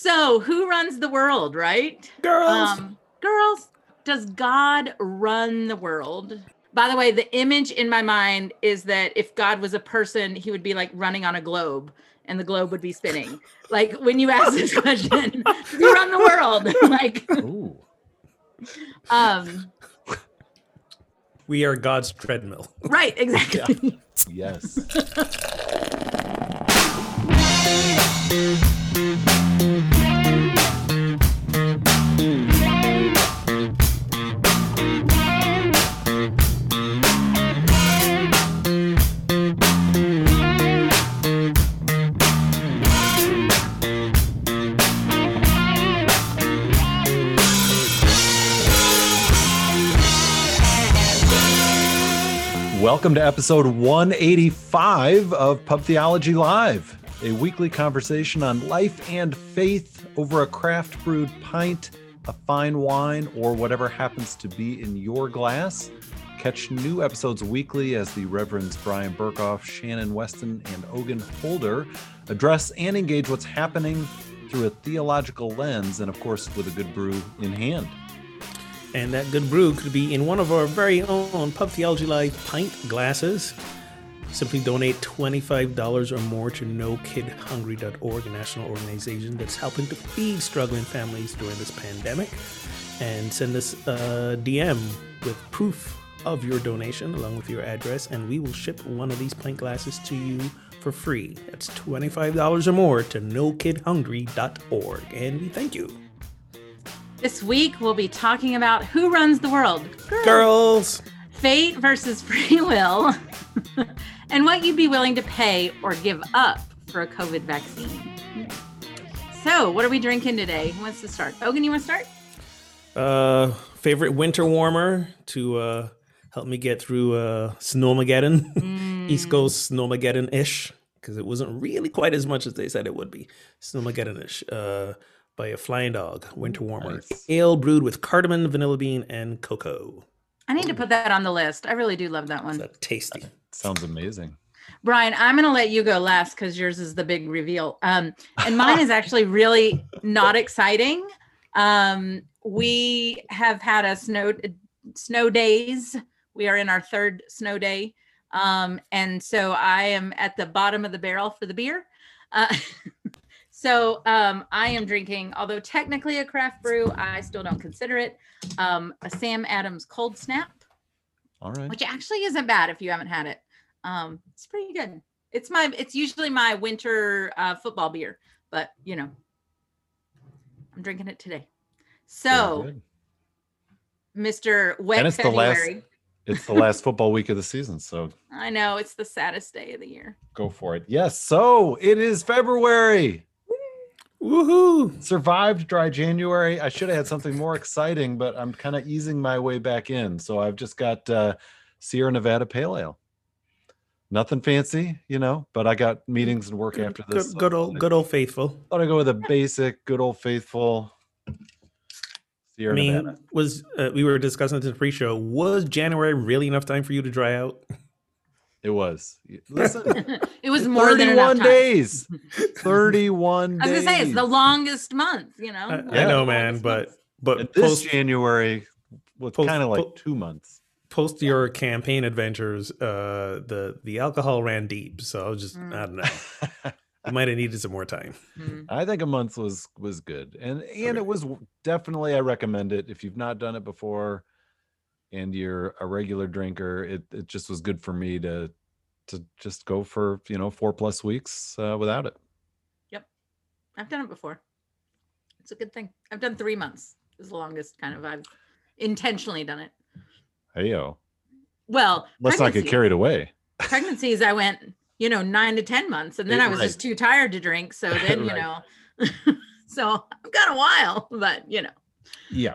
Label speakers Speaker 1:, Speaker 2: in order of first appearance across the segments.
Speaker 1: So, who runs the world, right?
Speaker 2: Girls.
Speaker 1: Um, girls, does God run the world? By the way, the image in my mind is that if God was a person, he would be like running on a globe and the globe would be spinning. like when you ask this question, does he run the world? like,
Speaker 3: Ooh.
Speaker 1: um,
Speaker 2: we are God's treadmill.
Speaker 1: right, exactly.
Speaker 3: Yes. Welcome to episode 185 of Pub Theology Live, a weekly conversation on life and faith over a craft brewed pint, a fine wine, or whatever happens to be in your glass. Catch new episodes weekly as the Reverends Brian Berghoef, Shannon Weston, and Ogun Holder address and engage what's happening through a theological lens and, of course, with a good brew in hand.
Speaker 2: And that good brew could be in one of our very own Pub Theology Live pint glasses. Simply donate $25 or more to NoKidHungry.org, a national organization that's helping to feed struggling families during this pandemic. And send us a DM with proof of your donation along with your address, and we will ship one of these pint glasses to you for free. That's $25 or more to NoKidHungry.org. And we thank you.
Speaker 1: This week, we'll be talking about who runs the world
Speaker 2: Girls!
Speaker 1: fate versus free will, and what you'd be willing to pay or give up for a COVID vaccine. So, what are we drinking today? Who wants to start? Ogun, you want to start?
Speaker 2: Uh, favorite winter warmer to uh, help me get through uh, Snowmageddon, East Coast Snowmageddon ish, because it wasn't really quite as much as they said it would be. Snowmageddon ish. Uh, by a flying dog, winter warmer.
Speaker 3: Nice.
Speaker 2: Ale brewed with cardamom, vanilla bean, and cocoa.
Speaker 1: I need to put that on the list. I really do love that one.
Speaker 2: That's tasty.
Speaker 3: Sounds amazing.
Speaker 1: Brian, I'm going to let you go last because yours is the big reveal. Um, and mine is actually really not exciting. Um, we have had a snow snow days. We are in our third snow day, um, and so I am at the bottom of the barrel for the beer. Uh, so um, I am drinking, although technically a craft brew, I still don't consider it. Um, a Sam Adams Cold Snap
Speaker 3: All right.
Speaker 1: which actually isn't bad if you haven't had it. Um, it's pretty good. It's my it's usually my winter uh, football beer, but you know, I'm drinking it today. So. Mr. Wet
Speaker 3: And it's the last- It's the last football week of the season, so
Speaker 1: I know it's the saddest day of the year.
Speaker 3: go for it. Yes. So it is February.
Speaker 2: Woohoo!
Speaker 3: Survived dry January. I should have had something more exciting, but I'm kind of easing my way back in. So I've just got uh, Sierra Nevada Pale Ale. Nothing fancy, you know, but I got meetings and work
Speaker 2: Good,
Speaker 3: after
Speaker 2: good,
Speaker 3: this. so
Speaker 2: good old, good old faithful.
Speaker 3: I Thought I'd go with a basic, good old faithful Sierra
Speaker 2: I mean,
Speaker 3: Nevada.
Speaker 2: was uh, we were discussing this in the pre-show? Was January really enough time for you to dry out?
Speaker 3: It was. Listen,
Speaker 1: it was more than enough
Speaker 3: 31 days. 31
Speaker 1: I was gonna say it's the longest month. You know,
Speaker 2: I,
Speaker 1: One
Speaker 2: I know, man, but but
Speaker 3: And this
Speaker 2: post
Speaker 3: January was kind of like
Speaker 2: po-
Speaker 3: two months.
Speaker 2: post your campaign adventures, uh, the the alcohol ran deep. So I was just
Speaker 1: Mm.
Speaker 2: I don't know. I might have needed some more time.
Speaker 1: Mm.
Speaker 3: I think a month was was good, and and
Speaker 2: Okay.
Speaker 3: it was definitely I recommend it if you've not done it before, and you're a regular drinker. It it just was good for me to to just go for you know four plus weeks uh, without it.
Speaker 1: Yep, I've done it before. It's a good thing. I've done three months. Is the longest kind of I've intentionally done it.
Speaker 3: Hey yo,
Speaker 1: Well,
Speaker 3: let's not get carried away.
Speaker 1: pregnancies i went you know nine to ten months and then i was just too tired to drink so then you know so i've got a while but you know
Speaker 3: Yeah,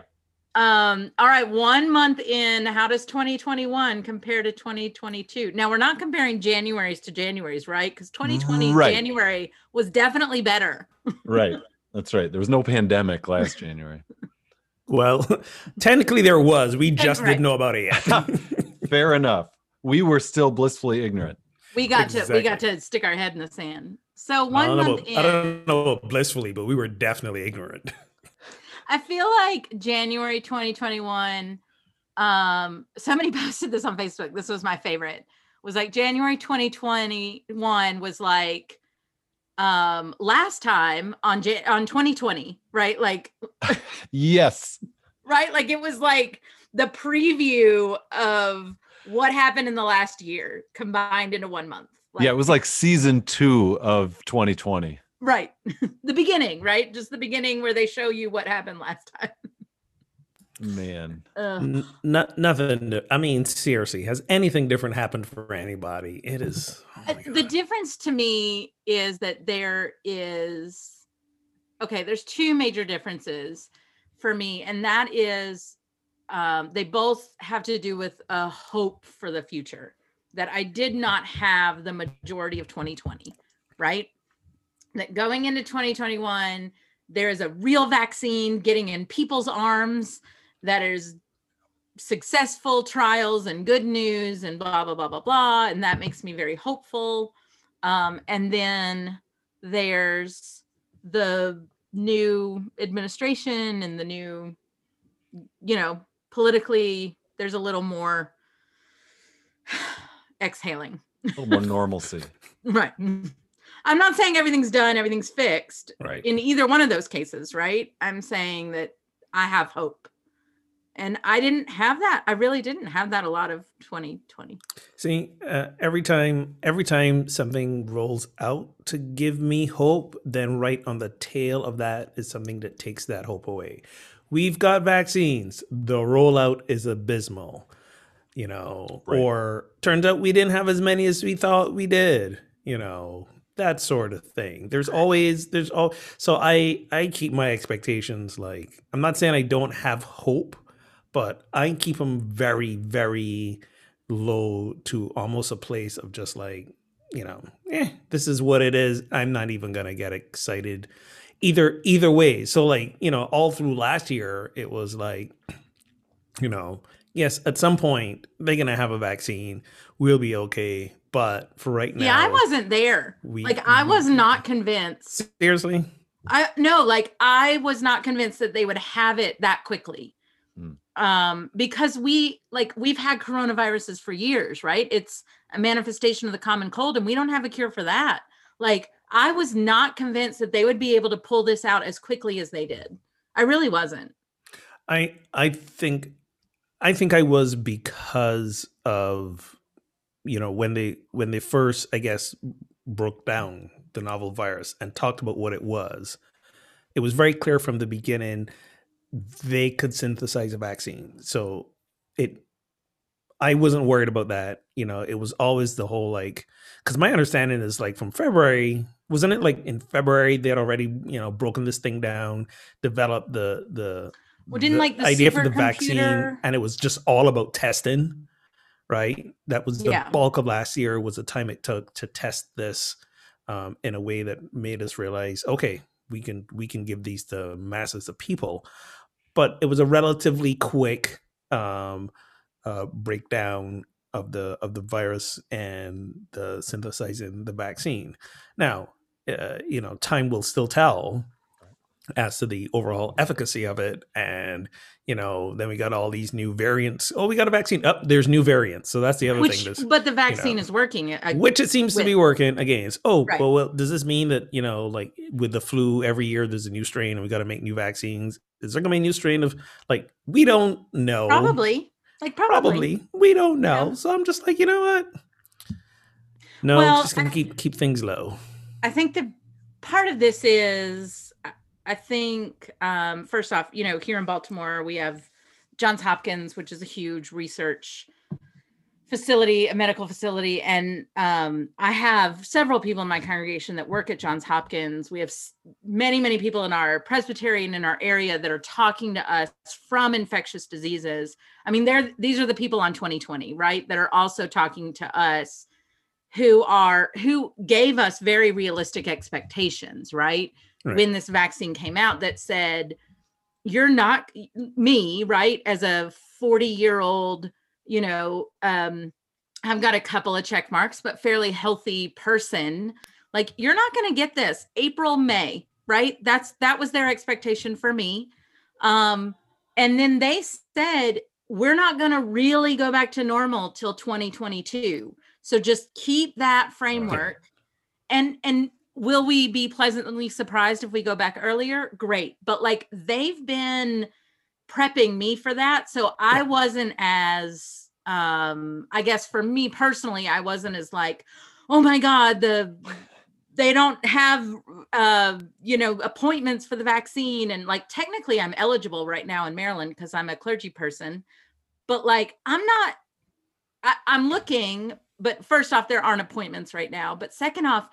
Speaker 1: um all right one month in how does 2021 compare to 2022 now we're not comparing januaries to januaries right because 2020
Speaker 3: Right.
Speaker 1: january was definitely better
Speaker 3: right. That's right. There was no pandemic last January.
Speaker 2: Well, technically there was. We just
Speaker 1: right.
Speaker 2: didn't know about it yet.
Speaker 3: Fair enough. We were still blissfully ignorant.
Speaker 1: we got to we got to stick our head in the sand So
Speaker 2: I
Speaker 1: one
Speaker 2: don't, know
Speaker 1: month
Speaker 2: about,
Speaker 1: in,
Speaker 2: I don't know about blissfully, but we were definitely ignorant.
Speaker 1: I feel like January 2021. Um, somebody posted this on Facebook. This was my favorite. Was like January 2021 was like um last time on Jan- on 2020, right? Like
Speaker 3: Yes.
Speaker 1: right? Like it was like the preview of what happened in the last year combined into one month.
Speaker 3: yeah, it was like season two of 2020.
Speaker 1: Right. the beginning, right? Just the beginning where they show you what happened last time.
Speaker 3: Man.
Speaker 2: N- nothing. to- I mean, seriously, has anything different happened for anybody? It is. oh
Speaker 1: Uh, the difference to me is that there is okay there's two major differences for me and that is um, they both have to do with a hope for the future that i did not have the majority of 2020 right that going into 2021 there is a real vaccine getting in people's arms that is successful trials and good news and blah blah blah blah blah and that makes me very hopeful. Um, and then there's the new administration and the new you know politically there's a little more exhaling.
Speaker 3: A little more normalcy.
Speaker 1: right i'm not saying everything's done everything's fixed
Speaker 2: right.
Speaker 1: in either one of those cases, right? I'm saying that I have hope. And I didn't have that. I really didn't have that a lot of 2020.
Speaker 2: See, uh, every time, every time something rolls out to give me hope, then right on the tail of that is something that takes that hope away. We've got vaccines. The rollout is abysmal, you know,
Speaker 3: Right.
Speaker 2: or turns out we didn't have as many as we thought we did, you know, that sort of thing. There's always, there's all, so I, I keep my expectations like, I'm not saying I don't have hope, but I keep them very, very, low to almost a place of just like you know eh, this is what it is. I'm not even gonna get excited. Either either way so like you know all through last year it was like you know yes at some point they're gonna have a vaccine. We'll be okay but for right now
Speaker 1: yeah, I wasn't there.
Speaker 2: we-
Speaker 1: like I was not convinced.
Speaker 2: seriously
Speaker 1: I no, like I was not convinced that they would have it that quickly.
Speaker 3: Hmm.
Speaker 1: Um, because we like we've had coronaviruses for years, right? It's a manifestation of the common cold, and we don't have a cure for that. Like I was not convinced that they would be able to pull this out as quickly as they did. I really wasn't.
Speaker 2: I I think I think I was because of you know when they when they first I guess broke down the novel virus and talked about what it was. It was very clear from the beginning they could synthesize a vaccine. So it I wasn't worried about that. You know, it was always the whole like because my understanding is like from February, wasn't it like in February they had already, you know, broken this thing down, developed the the
Speaker 1: Well, didn't, like, the
Speaker 2: idea for the vaccine and it was just all about testing, right? That was the
Speaker 1: Yeah.
Speaker 2: bulk of last year was the time it took to test this um, in a way that made us realize, okay, we can we can give these to masses of people. But it was a relatively quick um, uh, breakdown of the of the virus and the synthesizing the vaccine. Now, uh, you know, time will still tell as to the overall efficacy of it. And you know, then we got all these new variants. Oh, we got a vaccine. Up there's new variants. So that's the other
Speaker 1: Which,
Speaker 2: thing.
Speaker 1: But the vaccine
Speaker 2: know,
Speaker 1: is working. I,
Speaker 2: which it seems to be working against. Oh,
Speaker 1: Right.
Speaker 2: well, well, does this mean that you know, like with the flu, every year there's a new strain, and we got to make new vaccines? Is there going to be a new strain of like we don't know?
Speaker 1: probably, like probably.
Speaker 2: probably we don't know.
Speaker 1: Yeah.
Speaker 2: So I'm just like, you know what? No,
Speaker 1: Well,
Speaker 2: just gonna
Speaker 1: I-
Speaker 2: keep keep things low.
Speaker 1: I think the part of this is I- think um first off, you know, here in Baltimore we have Johns Hopkins, which is a huge research facility, a medical facility and um I have several people in my congregation that work at Johns Hopkins. We have many many people in our presbyterian in our area that are talking to us from infectious diseases. I mean, they're these are the people on 2020, right? That are also talking to us who are who gave us very realistic expectations right?
Speaker 2: Right.
Speaker 1: when this vaccine came out that said you're not me right as a 40 year old you know um i've got a couple of check marks but fairly healthy person Like you're not going to get this April, May, right? That's that was their expectation for me. Um and then they said we're not going to really go back to normal till 2022. So just keep that framework. And and will we be pleasantly surprised if we go back earlier? Great. But like they've been prepping me for that. So I wasn't as um I guess for me personally, I wasn't as like, oh my God, the they don't have uh you know appointments for the vaccine and like technically i'm eligible right now in maryland because i'm a clergy person but like i'm not I, i'm looking but first off there aren't appointments right now but second off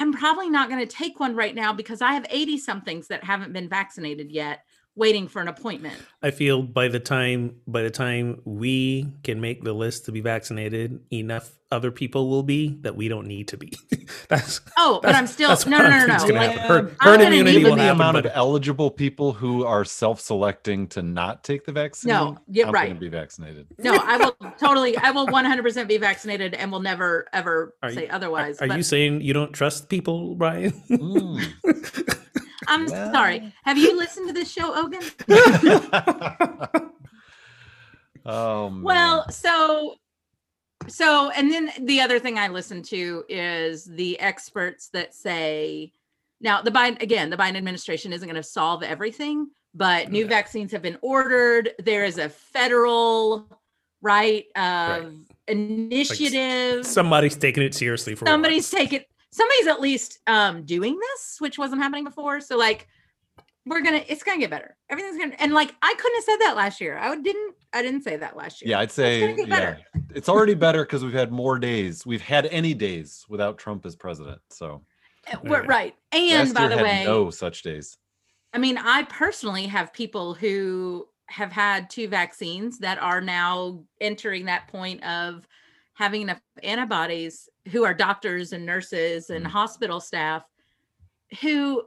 Speaker 1: i'm probably not going to take one right now because i have 80 somethings that haven't been vaccinated yet waiting for an appointment
Speaker 2: I feel by the time by the time we can make the list to be vaccinated, enough other people will be that we don't need to be. that's
Speaker 1: oh but i'm still no no no no no like,
Speaker 2: happen. Herd,
Speaker 1: I'm
Speaker 2: herd
Speaker 1: gonna
Speaker 2: immunity will
Speaker 3: the
Speaker 2: happen,
Speaker 3: amount
Speaker 2: but
Speaker 3: of eligible people who are self-selecting to not take the vaccine,
Speaker 1: No, yeah,
Speaker 3: I'm
Speaker 1: right.
Speaker 3: gonna be vaccinated.
Speaker 1: no i will totally i will 100% be vaccinated and will never ever
Speaker 2: Are
Speaker 1: say
Speaker 2: you-
Speaker 1: otherwise
Speaker 2: are
Speaker 1: but
Speaker 2: you saying you don't trust people, Brian?
Speaker 3: Mm.
Speaker 1: i'm
Speaker 3: Well-
Speaker 1: sorry have you listened to this show Ogun
Speaker 3: oh man.
Speaker 1: Well, so so and then the other thing I listen to is the experts that say now the Biden again, the Biden administration isn't going to solve everything, but new
Speaker 2: No.
Speaker 1: vaccines have been ordered. There is a federal right of um, initiative.
Speaker 2: Somebody's taking it seriously for
Speaker 1: somebody's taking somebody's at least um doing this, which wasn't happening before. So like we're gonna it's gonna get better. Everything's gonna and like I couldn't have said that last year. I didn't I didn't say that last year.
Speaker 3: yeah, I'd say
Speaker 1: gonna
Speaker 3: yeah.
Speaker 1: better.
Speaker 3: It's already better because we've had more days. We've had any days without Trump as president. So
Speaker 1: Uh, We're right. And
Speaker 3: last
Speaker 1: by
Speaker 3: year
Speaker 1: the
Speaker 3: had
Speaker 1: way,
Speaker 3: no such days.
Speaker 1: I mean, I personally have people who have had two vaccines that are now entering that point of having enough antibodies who are doctors and nurses and
Speaker 3: Mm.
Speaker 1: hospital staff who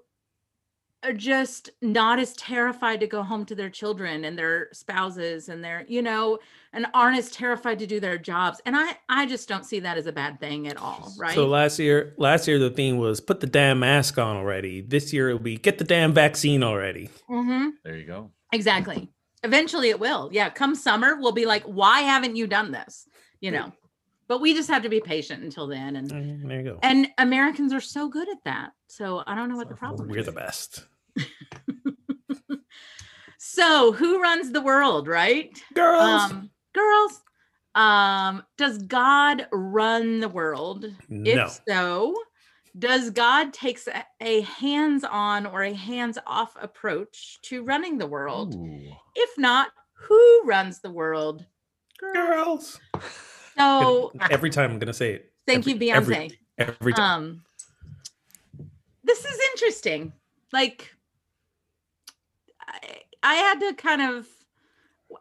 Speaker 1: are just not as terrified to go home to their children and their spouses and their you know and aren't as terrified to do their jobs and i i just don't see that as a bad thing at all right
Speaker 2: So last year, last year the theme was put the damn mask on already. This year it'll be get the damn vaccine already.
Speaker 1: mm-hmm.
Speaker 3: There you go.
Speaker 1: Exactly. Eventually it will. Yeah. Come summer, we'll be like, why haven't you done this? You know, but we just have to be patient until then. And
Speaker 2: Mm, There you go.
Speaker 1: and Americans are so good at that. So I don't know what the problem
Speaker 2: We're
Speaker 1: is.
Speaker 2: the best.
Speaker 1: So who runs the world, right?
Speaker 2: Girls.
Speaker 1: Um, girls. Um, does God run the world?
Speaker 2: no.
Speaker 1: If so, does God takes a, a hands-on or a hands-off approach to running the world?
Speaker 3: Ooh.
Speaker 1: If not, who runs the world?
Speaker 2: Girls.
Speaker 1: So
Speaker 2: Every time I'm gonna say it.
Speaker 1: thank
Speaker 2: Every-
Speaker 1: you, Beyonce.
Speaker 2: Every time.
Speaker 1: Um, this is interesting. Like, I, I had to kind of,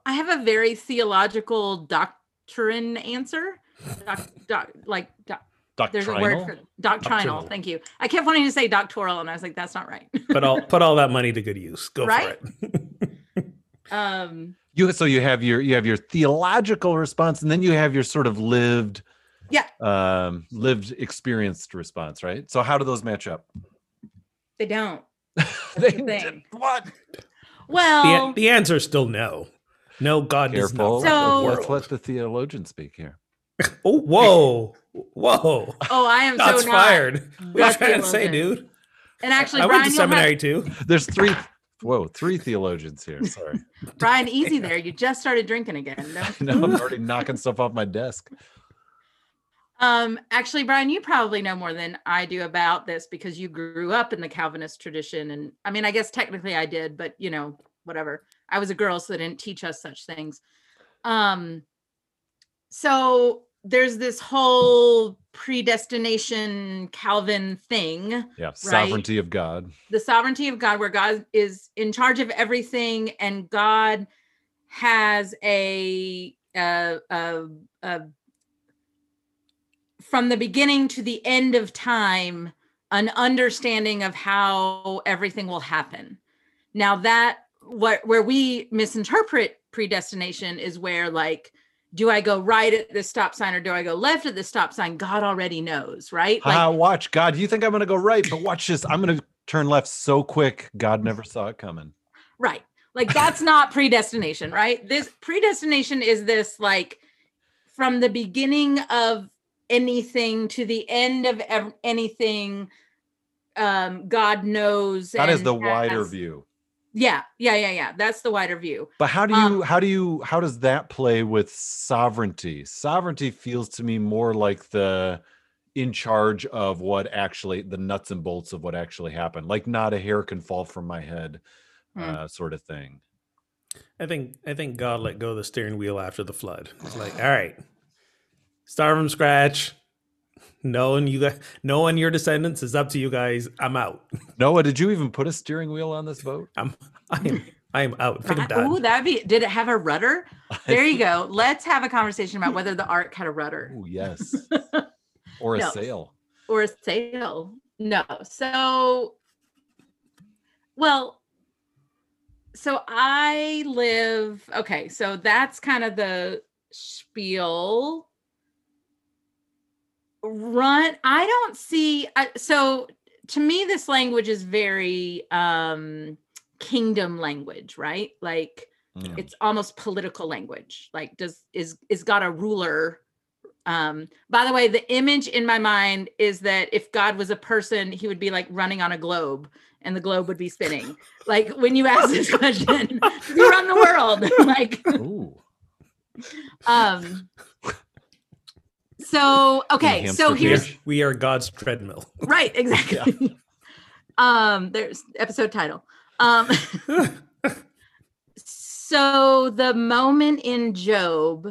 Speaker 1: I have a very theological doctrine answer. Doc, doc, like, doc, there's a word for doctrinal.
Speaker 2: Doctrinal.
Speaker 1: Thank you. I kept wanting to say doctoral, and I was like, that's not right.
Speaker 2: put all put all that money to good use. Go
Speaker 1: Right?
Speaker 2: for it.
Speaker 1: um,
Speaker 3: You so you have your you have your theological response, and then you have your sort of lived,
Speaker 1: Yeah.
Speaker 3: um, lived experienced response, right? So how do those match up?
Speaker 1: they don't.
Speaker 3: they
Speaker 1: the thing.
Speaker 3: what?
Speaker 1: Well,
Speaker 2: the, the answer is still no. No, God does
Speaker 3: Careful.
Speaker 2: not. run
Speaker 1: So-
Speaker 3: Let's let the theologian speak here.
Speaker 2: Oh, whoa, whoa!
Speaker 1: oh, I am
Speaker 2: Shots
Speaker 1: so not.
Speaker 2: fired. What are you trying to say, dude?
Speaker 1: And actually,
Speaker 2: I
Speaker 1: Brian,
Speaker 2: went to
Speaker 1: you'll have-
Speaker 2: seminary too.
Speaker 3: There's three. Whoa, three theologians here. Sorry.
Speaker 1: Brian, easy there. You just started drinking again.
Speaker 3: No, I'm already knocking stuff off my desk.
Speaker 1: Um, actually, Brian, you probably know more than I do about this because you grew up in the Calvinist tradition. And I mean, I guess technically I did, but you know, whatever. I was a girl, so they didn't teach us such things. Um, so there's this whole predestination Calvin thing,
Speaker 3: Yeah, sovereignty of God.
Speaker 1: the sovereignty of God, where God is in charge of everything, and God has a a, a, a from the beginning to the end of time an understanding of how everything will happen now that what where we misinterpret predestination is where like do I go right at this stop sign or do I go left at the stop sign? God already knows, right?
Speaker 3: Like, watch, God, you think I'm going to go right, but watch this. I'm going to turn left so quick. God never saw it coming.
Speaker 1: Right. Like that's not predestination, right? This predestination is this like from the beginning of anything to the end of ev- anything um God knows
Speaker 3: That is the wider view.
Speaker 1: Yeah, yeah, yeah, yeah. That's the wider view.
Speaker 3: But how do you um, how do you how does that play with sovereignty? Sovereignty feels to me more like the in charge of what actually the nuts and bolts of what actually happened. Like not a hair can fall from my head hmm. uh, sort of thing.
Speaker 2: I think I think God let go of the steering wheel after the flood. It's like, all right, start from scratch. Knowing you guys, knowing your descendants is up to you guys. I'm out.
Speaker 3: Noah, did you even put a steering wheel on this boat?
Speaker 2: I'm, I am, I am out.
Speaker 1: Oh, that'd be. Did it have a rudder? There you go. Let's have a conversation about whether the ark had a rudder.
Speaker 3: Oh yes, or a no. sail.
Speaker 1: Or a sail. No. So, well, so I live. Okay, so that's kind of the spiel run i don't see uh, so to me this language is very um kingdom language right like mm. it's almost political language like does is is god a ruler um by the way the image in my mind is that if god was a person he would be like running on a globe and the globe would be spinning like when you ask this question you run the world like Ooh. um so okay, so here's
Speaker 2: we are God's treadmill.
Speaker 1: Right, exactly. Yeah. um, there's episode title. Um, so the moment in Job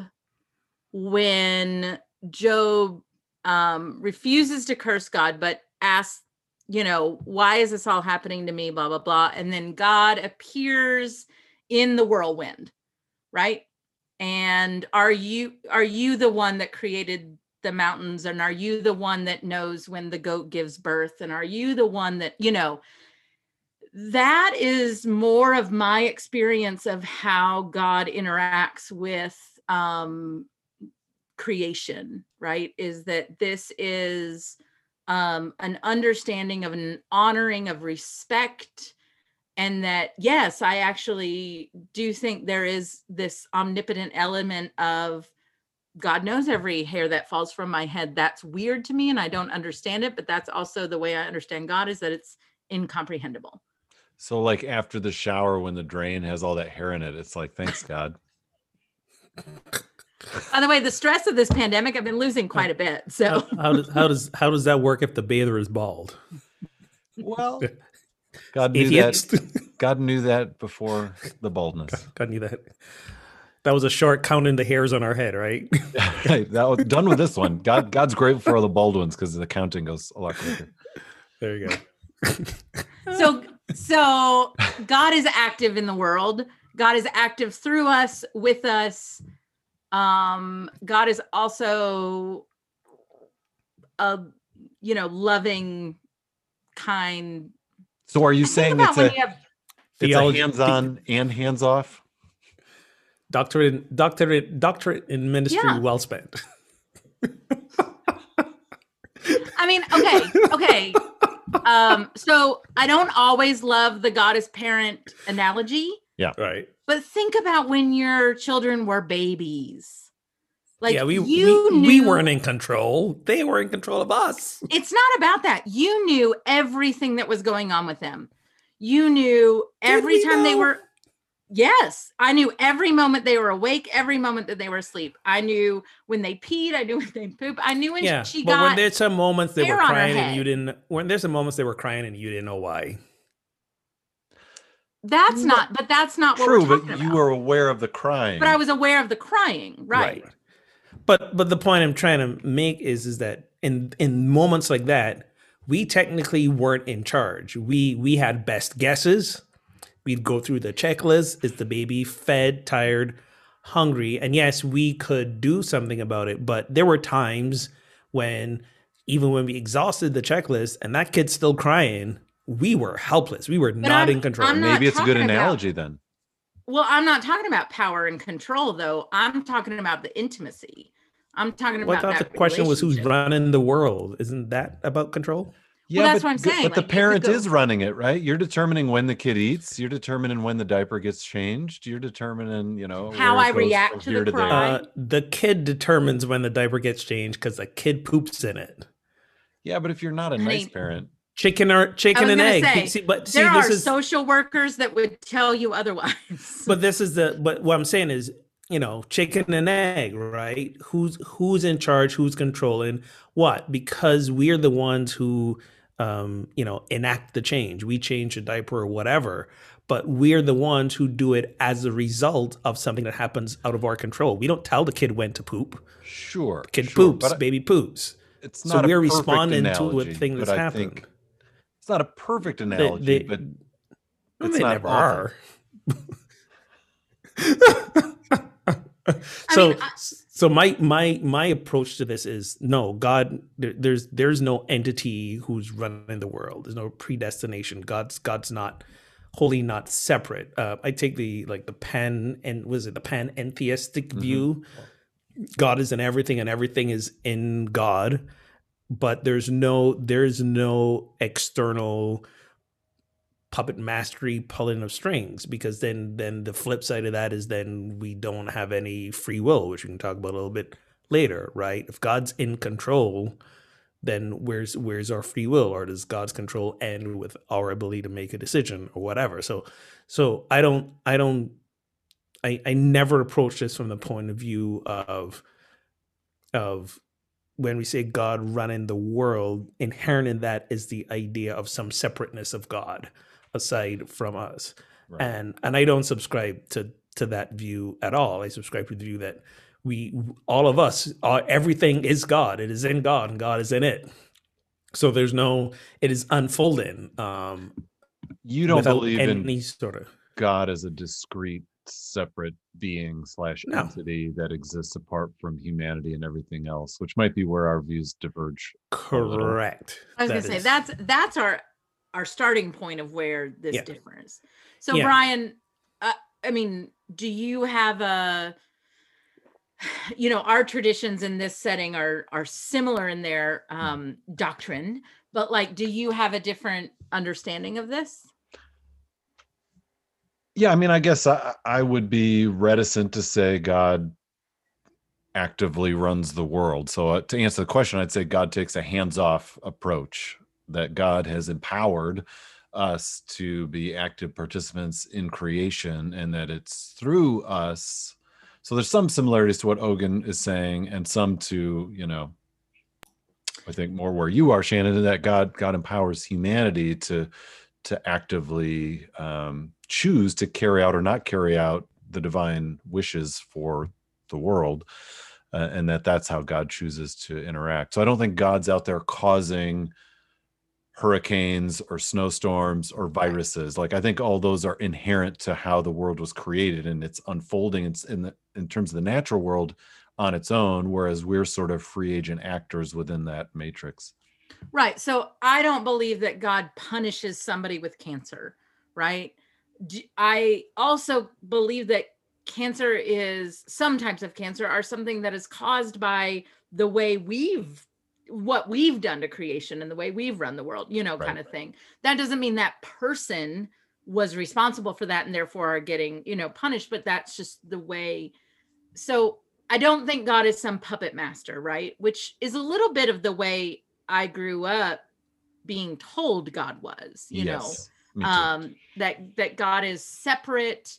Speaker 1: when Job um, refuses to curse God, but asks, you know, why is this all happening to me? Blah blah blah, and then God appears in the whirlwind, right? And are you are you the one that created the mountains and are you the one that knows when the goat gives birth and are you the one that you know that is more of my experience of how god interacts with um creation right? Is that this is um an understanding of an honoring of respect and that yes i actually do think there is this omnipotent element of God knows every hair that falls from my head. That's weird to me and I don't understand it, but that's also the way I understand God is that it's incomprehensible.
Speaker 3: So like after the shower when the drain has all that hair in it, it's like thanks God.
Speaker 1: By the way, the stress of this pandemic, I've been losing quite a bit. So
Speaker 2: how, how does how does how does that work if the bather is bald?
Speaker 3: Well, God knew that. God knew that before the baldness.
Speaker 2: God, God knew that. That was a short counting the hairs on our head, right?
Speaker 3: right. That was done with this one. God, God's grateful for all the bald ones because the counting goes a lot quicker.
Speaker 2: There you
Speaker 1: go. so, so God is active in the world. God is active through us, with us. Um, God is also a, you know, loving, kind.
Speaker 3: So, are you saying it's a, it's a hands-on and hands-off?
Speaker 2: Doctorate, doctorate, doctorate in ministry, yeah. well spent.
Speaker 1: I mean, okay, okay. Um, so I don't always love the goddess parent analogy.
Speaker 3: Yeah,
Speaker 2: right.
Speaker 1: But think about when your children were babies.
Speaker 2: Like yeah, we you we, knew, we weren't in control. They were in control of us.
Speaker 1: It's not about that. You knew everything that was going on with them. You knew every time know? they were Yes, I knew every moment they were awake, every moment that they were asleep. I knew when they peed, I knew when they poop. I knew when yeah, she, got.
Speaker 2: But when there's some moments they were crying and you didn't. When there's some moments they were crying and you didn't know why.
Speaker 1: That's not. But that's not
Speaker 3: true.
Speaker 1: but
Speaker 3: you about. were aware of the crying.
Speaker 1: But I was aware of the crying, right? right?
Speaker 2: But but the point I'm trying to make is is that in in moments like that, we technically weren't in charge. We we had best guesses we'd go through the checklist is the baby fed tired hungry and yes we could do something about it but there were times when even when we exhausted the checklist and that kid's still crying we were helpless we were not I'm, in control
Speaker 3: maybe it's a good analogy about, then
Speaker 1: Well, I'm not talking about power and control, though. I'm talking about the intimacy. I'm talking
Speaker 2: Well, I
Speaker 1: about
Speaker 2: thought the question was who's running the world. Isn't that about control?
Speaker 3: Yeah,
Speaker 1: that's
Speaker 3: but,
Speaker 1: what I'm saying,
Speaker 3: But the
Speaker 1: like, it could
Speaker 3: parent
Speaker 1: go-
Speaker 3: is running it, right? You're determining when the kid eats. You're determining when the diaper gets changed. You're determining, you know,
Speaker 1: How I react to the
Speaker 3: here there.
Speaker 2: Uh, the kid determines when the diaper gets changed because the kid poops in it.
Speaker 3: Yeah, but if you're not a nice
Speaker 1: Honey,
Speaker 3: parent,
Speaker 2: Chicken or chicken and egg.
Speaker 1: say,
Speaker 2: see, but see,
Speaker 1: there
Speaker 2: this
Speaker 1: are
Speaker 2: is
Speaker 1: social workers that would tell you otherwise.
Speaker 2: but this is the but what I'm saying is, you know, chicken and egg, right? Who's who's in charge? Who's controlling what? Because we're the ones who, um, you know, enact the change. We change a diaper or whatever, but we're the ones who do it as a result of something that happens out of our control. We don't tell the kid when to poop.
Speaker 3: sure,
Speaker 2: Kid
Speaker 3: sure,
Speaker 2: poops, baby poops.
Speaker 3: it's
Speaker 2: So
Speaker 3: not.
Speaker 2: we're
Speaker 3: a perfect
Speaker 2: responding to a
Speaker 3: analogy,
Speaker 2: thing that's
Speaker 3: but I
Speaker 2: happened.
Speaker 3: it's not a perfect analogy,
Speaker 2: they-
Speaker 3: but it's
Speaker 2: they
Speaker 3: not
Speaker 2: never
Speaker 3: awful.
Speaker 2: are. so
Speaker 1: mean, I-
Speaker 2: so my my my approach to this is no god there, there's there's no entity who's running the world. There's no predestination. God's god's not wholly not separate. Uh, i take the like the pan and was it? The pan entheistic
Speaker 3: Mhm.
Speaker 2: view. God is in everything and everything is in god but there's no there's no external puppet mastery pulling of strings because then then the flip side of that is then we don't have any free will which we can talk about a little bit later right? If god's in control then where's where's our free will? Or does god's control end with our ability to make a decision or whatever? So so i don't i don't i i never approach this from the point of view of of when we say god running the world inherent in that is the idea of some separateness of god aside from us
Speaker 3: right.
Speaker 2: and and i don't subscribe to to that view at all i subscribe to the view that we all of us are, everything is god it is in god and god is in it so there's no it is unfolding um
Speaker 3: you don't
Speaker 2: without
Speaker 3: believe
Speaker 2: any
Speaker 3: in
Speaker 2: sort of
Speaker 3: God as a discrete, separate being slash
Speaker 2: No.
Speaker 3: entity that exists apart from humanity and everything else, which might be where our views diverge.
Speaker 2: correct
Speaker 1: I was
Speaker 2: That
Speaker 1: gonna say that's that's our our starting point of where this
Speaker 2: Yeah.
Speaker 1: differs. So
Speaker 2: Yeah.
Speaker 1: Brian, uh, I mean, do you have a you know our traditions in this setting are are similar in their um doctrine but like do you have a different understanding of this
Speaker 3: Yeah, I mean, I guess I, I would be reticent to say God actively runs the world. So uh, to answer the question, I'd say God takes a hands-off approach. That God has empowered us to be active participants in creation, and that it's through us. So there's some similarities to what Ogun is saying, and some to you know, I think more where you are, Shannon, in that God God empowers humanity to to actively um, choose to carry out or not carry out the divine wishes for the world uh, and that that's how god chooses to interact so i don't think god's out there causing hurricanes or snowstorms or viruses. Like i think all those are inherent to how the world was created and it's unfolding it's in the in terms of the natural world on its own whereas we're sort of free agent actors within that matrix.
Speaker 1: Right so i don't believe that god punishes somebody with cancer right? I also believe that cancer is some types of cancer are something that is caused by the way we've what we've done to creation and the way we've run the world you know
Speaker 3: Right.
Speaker 1: kind of thing. That doesn't mean that person was responsible for that and therefore are getting you know punished but that's just the way so i don't think god is some puppet master right? Which is a little bit of the way i grew up being told god was you know? Um that that god is separate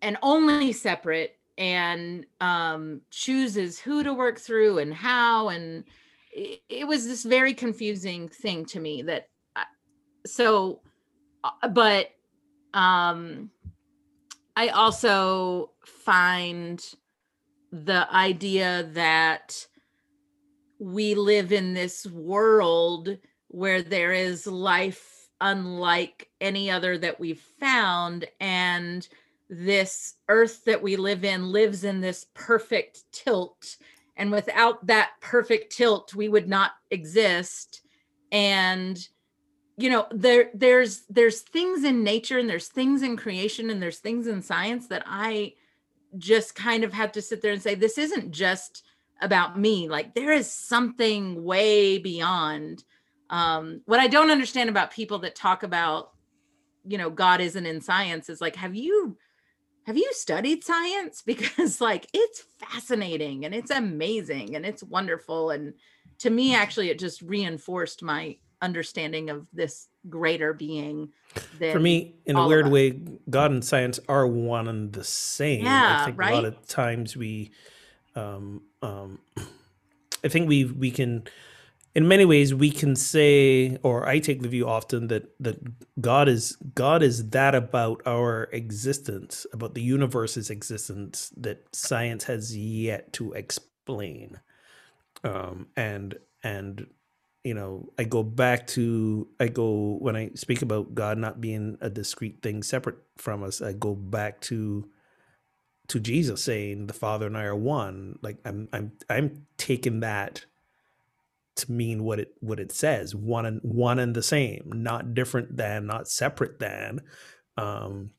Speaker 1: and only separate and um chooses who to work through and how and it, was this very confusing thing to me that I- so uh, but um i also find the idea that we live in this world where there is life unlike any other that we've found and this earth that we live in lives in this perfect tilt and without that perfect tilt we would not exist. And you know there there's there's things in nature and there's things in creation and there's things in science that i just kind of have to sit there and say this isn't just about me. Like there is something way beyond um what i don't understand about people that talk about you know god isn't in science is like have you have you studied science? Because like it's fascinating and it's amazing and it's wonderful and to me actually it just reinforced my understanding of this greater being
Speaker 2: for me in a weird way god and science are one and the same.
Speaker 1: Yeah,
Speaker 2: i think
Speaker 1: right?
Speaker 2: a lot of times we um um i think we we can in many ways we can say or i take the view often that that god is god is that about our existence about the universe's existence that science has yet to explain. Um and and you know i go back to i go when i speak about god not being a discrete thing separate from us i go back to to jesus saying the father and i are one. Like i'm i'm i'm taking that to mean what it what it says one and one and the same not different than not separate than um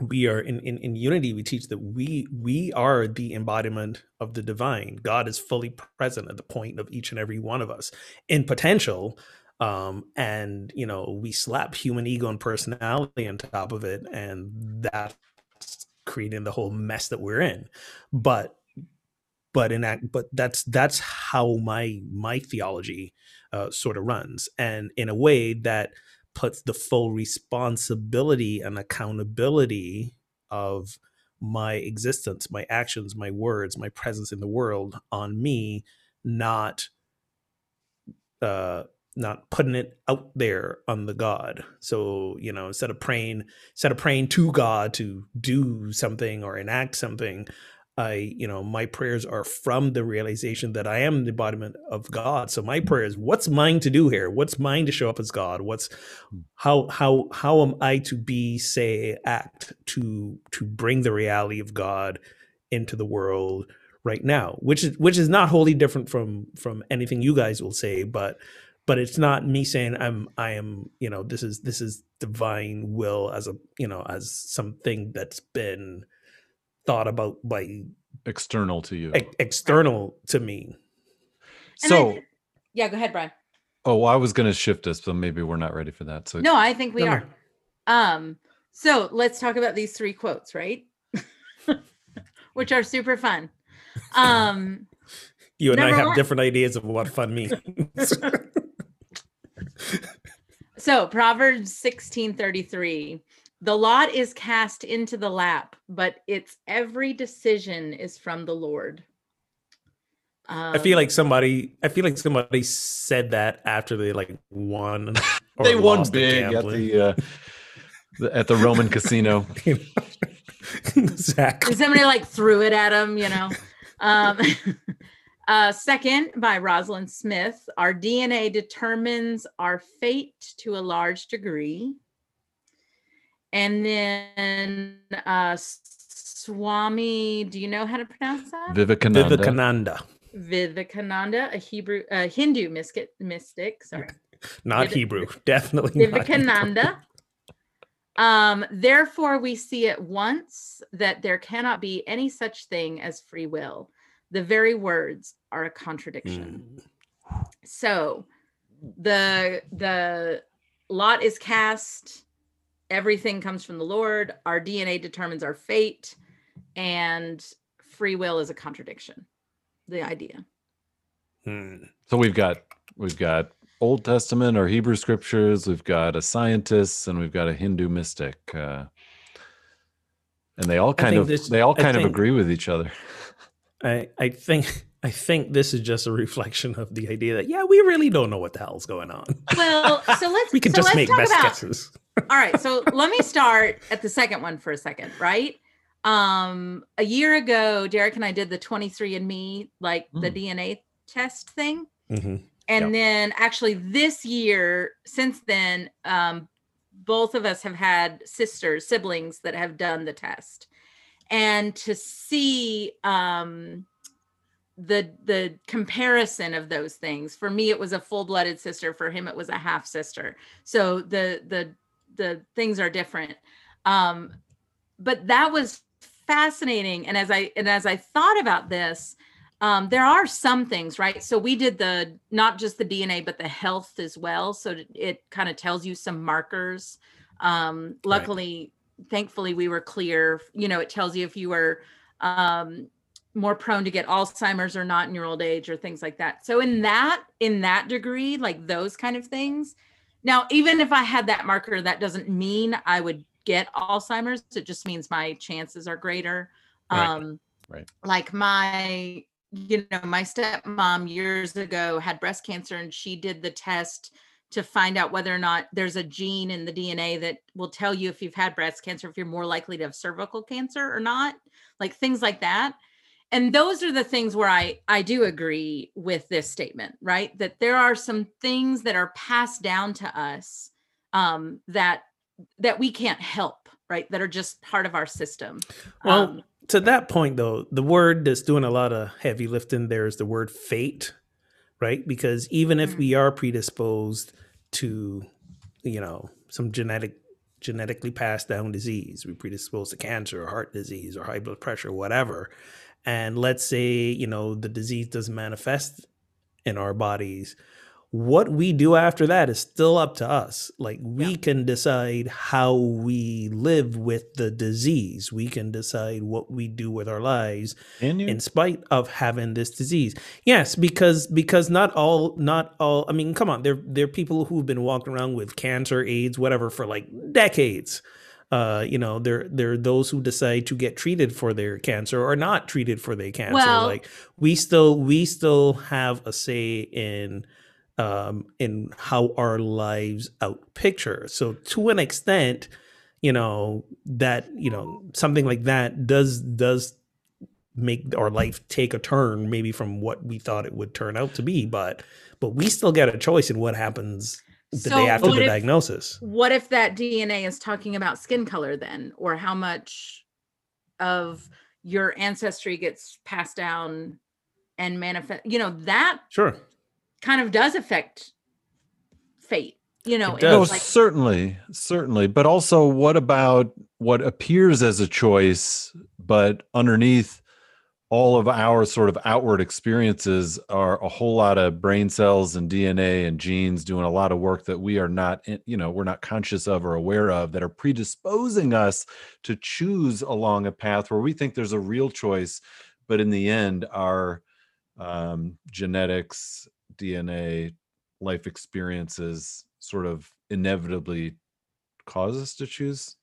Speaker 2: we are in, in in unity we teach that we we are the embodiment of the divine. God is fully present at the point of each and every one of us in potential um and you know we slap human ego and personality on top of it and that's creating the whole mess that we're in. But but in that but that's that's how my my theology uh, sort of runs. And in a way that puts the full responsibility and accountability of my existence my actions my words my presence in the world on me not uh not putting it out there on the god. So you know instead of praying instead of praying to god to do something or enact something I, you know, my prayers are from the realization that I am the embodiment of God. So my prayer is, what's mine to do here? What's mine to show up as God? What's hmm. how how how am I to be, say, act to to bring the reality of God into the world right now? Which is which is not wholly different from from anything you guys will say, but but it's not me saying I'm I am, you know, this is this is divine will as a you know, as something that's been thought about by
Speaker 3: external to you.
Speaker 2: ex- external to me.
Speaker 1: And
Speaker 3: so
Speaker 1: I, yeah go ahead brian.
Speaker 3: Oh i was going to shift us but maybe we're not ready for that so
Speaker 1: no i think we
Speaker 2: No, no.
Speaker 1: are um so let's talk about these three quotes right? Which are super fun. Um
Speaker 2: you and i have
Speaker 1: one.
Speaker 2: different ideas of what fun means.
Speaker 1: So Proverbs 16:33 The lot is cast into the lap, but its every decision is from the Lord. Um,
Speaker 2: i feel like somebody i feel like somebody said that after they like won or
Speaker 3: they won
Speaker 2: lost
Speaker 3: big at the, uh, the at the roman casino
Speaker 2: exactly
Speaker 1: somebody like threw it at him, you know. Um, uh, second, by Rosalind Smith, our DNA determines our fate to a large degree. And then uh, Swami, do you know how to pronounce that?
Speaker 3: vivekananda
Speaker 2: vivekananda
Speaker 1: Vivekananda, a Hebrew, a Hindu mystic, mystic. Sorry,
Speaker 2: not
Speaker 1: Vive-
Speaker 2: hebrew definitely not Hebrew.
Speaker 1: Vivekananda. Um, therefore, we see at once that there cannot be any such thing as free will. The very words are a contradiction.
Speaker 2: Mm.
Speaker 1: So, the the lot is cast. Everything comes from the Lord. Our DNA determines our fate, and free will is a contradiction. The idea.
Speaker 2: Mm.
Speaker 3: so we've got we've got old testament or hebrew scriptures we've got a scientist and we've got a hindu mystic uh, and they all kind of
Speaker 2: this-
Speaker 3: they all
Speaker 2: I
Speaker 3: kind of agree with each other
Speaker 2: I I think I think this is just a reflection of the idea that yeah, we really don't know what the hell's going on.
Speaker 1: Well, so let's
Speaker 2: We can
Speaker 1: so
Speaker 2: just
Speaker 1: let's
Speaker 2: make best
Speaker 1: about
Speaker 2: guesses.
Speaker 1: All right so let me start at the second one for a second right um a year ago derek and i did the 23andme like the
Speaker 3: Hmm.
Speaker 1: dna test thing
Speaker 2: Mhm.
Speaker 1: and
Speaker 3: Yep.
Speaker 1: then actually this year since then um both of us have had sisters siblings that have done the test and to see um the the comparison of those things for me it was a full-blooded sister for him it was a half sister so the the the things are different. Um but that was fascinating. And as i and as i thought about this um there are some things right? So we did the not just the dna but the health as well. So it, kind of tells you some markers. Um luckily thankfully we were clear. You know it tells you if you were um more prone to get alzheimer's or not in your old age or things like that. So in that in that degree like those kind of things now even if i had that marker that doesn't mean i would get alzheimer's it just means my chances are greater
Speaker 3: Right.
Speaker 1: um
Speaker 3: Right.
Speaker 1: like my you know my stepmom years ago had breast cancer and she did the test to find out whether or not there's a gene in the dna that will tell you if you've had breast cancer if you're more likely to have cervical cancer or not like things like that and those are the things where i i do agree with this statement right that there are some things that are passed down to us um that that we can't help right that are just part of our system
Speaker 2: Well,
Speaker 1: Um,
Speaker 2: to that point, though, the word that's doing a lot of heavy lifting there is the word fate, right? Because even if
Speaker 1: Mm.
Speaker 2: we are predisposed to, you know, some genetic, genetically passed down disease, we're predisposed to cancer or heart disease or high blood pressure, whatever. And let's say, you know, the disease doesn't manifest in our bodies. What we do after that is still up to us. Like we
Speaker 1: Yeah.
Speaker 2: can decide how we live with the disease. We can decide what we do with our lives in spite of having this disease. Yes, because because not all not all I mean, come on, there there are people who've been walking around with cancer, AIDS, whatever for like decades. Uh, you know, there there are those who decide to get treated for their cancer or not treated for their cancer.
Speaker 1: Well-
Speaker 2: like we still we still have a say in um in how our lives out picture. So to an extent, you know, that, you know, something like that does does make our life take a turn maybe from what we thought it would turn out to be but but we still get a choice in what happens the
Speaker 1: So
Speaker 2: day after
Speaker 1: what
Speaker 2: the
Speaker 1: if-
Speaker 2: diagnosis
Speaker 1: what if that DNA is talking about skin color then, or how much of your ancestry gets passed down and manifest? You know, that
Speaker 2: sure
Speaker 1: kind of does affect fate. You know,
Speaker 2: It
Speaker 3: No,
Speaker 2: does.
Speaker 1: Oh, like-
Speaker 3: certainly, certainly. But also, what about what appears as a choice, but underneath all of our sort of outward experiences are a whole lot of brain cells and DNA and genes doing a lot of work that we are not, you know, we're not conscious of or aware of that are predisposing us to choose along a path where we think there's a real choice, but in the end, our um, genetics, DNA, life experiences sort of inevitably cause us to choose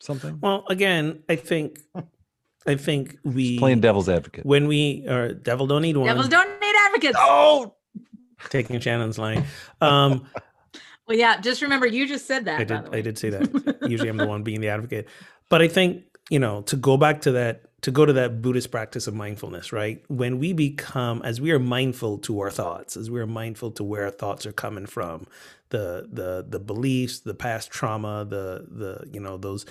Speaker 3: something.
Speaker 2: well again i think i think we
Speaker 3: Playing devil's advocate.
Speaker 2: when we are devil don't need one
Speaker 1: devils don't need advocates.
Speaker 3: Oh,
Speaker 2: taking shannon's line um
Speaker 1: Well, yeah, just remember you just said that.
Speaker 2: I did. I did say that. Usually, I'm the one being the advocate. But I think you know to go back to that, to go to that Buddhist practice of mindfulness, right? When we become, as we are mindful to our thoughts, as we are mindful to where our thoughts are coming from, the the the beliefs, the past trauma, the the you know those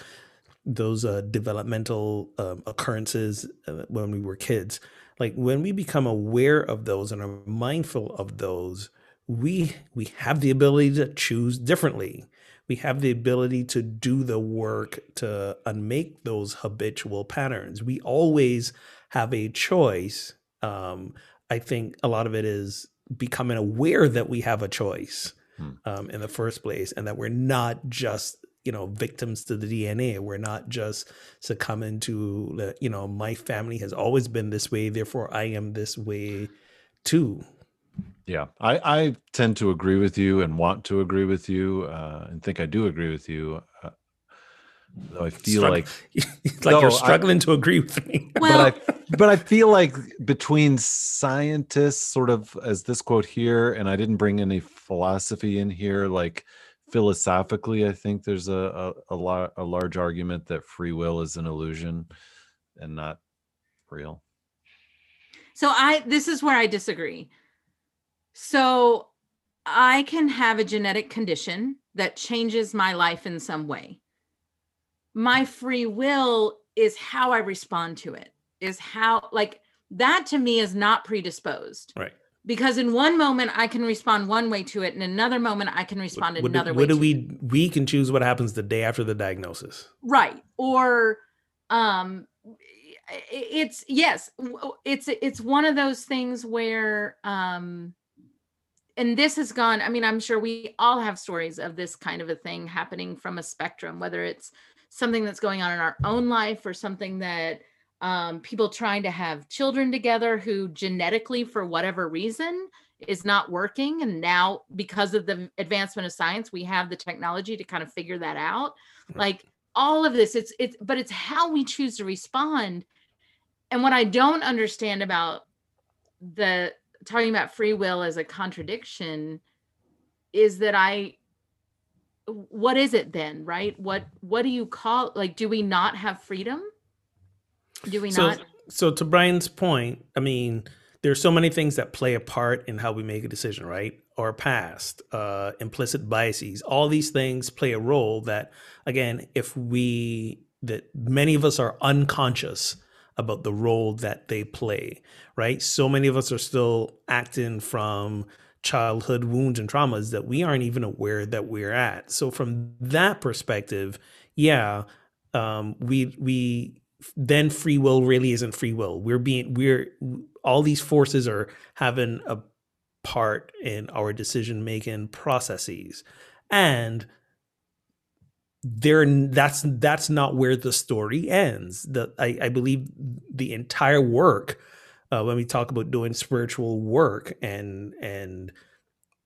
Speaker 2: those uh, developmental um, occurrences uh, when we were kids. Like when we become aware of those and are mindful of those, we we have the ability to choose differently. We have the ability to do the work to unmake those habitual patterns. We always have a choice. Um, I think a lot of it is becoming aware that we have a choice
Speaker 3: Hmm.
Speaker 2: um, in the first place, and that we're not just you know victims to the DNA. We're not just succumbing to you know my family has always been this way, therefore I am this way too.
Speaker 3: yeah. I, I tend to agree with you and want to agree with you uh, and think I do agree with you. Uh, though I feel
Speaker 2: Strugg-
Speaker 3: like
Speaker 2: it's like
Speaker 3: No,
Speaker 2: you're
Speaker 3: I-
Speaker 2: struggling to agree with me.
Speaker 1: Well,
Speaker 3: but I but I feel like between scientists, sort of as this quote here, and I didn't bring any philosophy in here. Like philosophically, I think there's a a, a, lar- a large argument that free will is an illusion and not real.
Speaker 1: So I this is where I disagree. So I can have a genetic condition that changes my life in some way. My free will is how I respond to it. Is how like that to me is not predisposed
Speaker 2: Right.
Speaker 1: Because in one moment I can respond one way to it, and another moment I can respond
Speaker 2: What,
Speaker 1: another
Speaker 2: do,
Speaker 1: way.
Speaker 2: what do
Speaker 1: to it.
Speaker 2: we we can choose what happens the day after the diagnosis?
Speaker 1: right or um it's yes it's it's one of those things where um and this has gone i mean i'm sure we all have stories of this kind of a thing happening from a spectrum whether it's something that's going on in our own life or something that um, people trying to have children together who genetically for whatever reason is not working and now because of the advancement of science we have the technology to kind of figure that out. Like all of this it's it's but it's how we choose to respond. And what i don't understand about the talking about free will as a contradiction is that i what is it then right? What what do you call like do we not have freedom do we
Speaker 2: so,
Speaker 1: not
Speaker 2: so to Brian's point, I mean, there's so many things that play a part in how we make a decision, right? Our past, uh, implicit biases, all these things play a role. That again, if we that many of us are unconscious about the role that they play, right? So many of us are still acting from childhood wounds and traumas that we aren't even aware that we're at. So from that perspective, yeah, um, we we then free will really isn't free will. We're being we're all these forces are having a part in our decision making processes, and there that's that's not where the story ends. The I, I believe the entire work uh, when we talk about doing spiritual work and and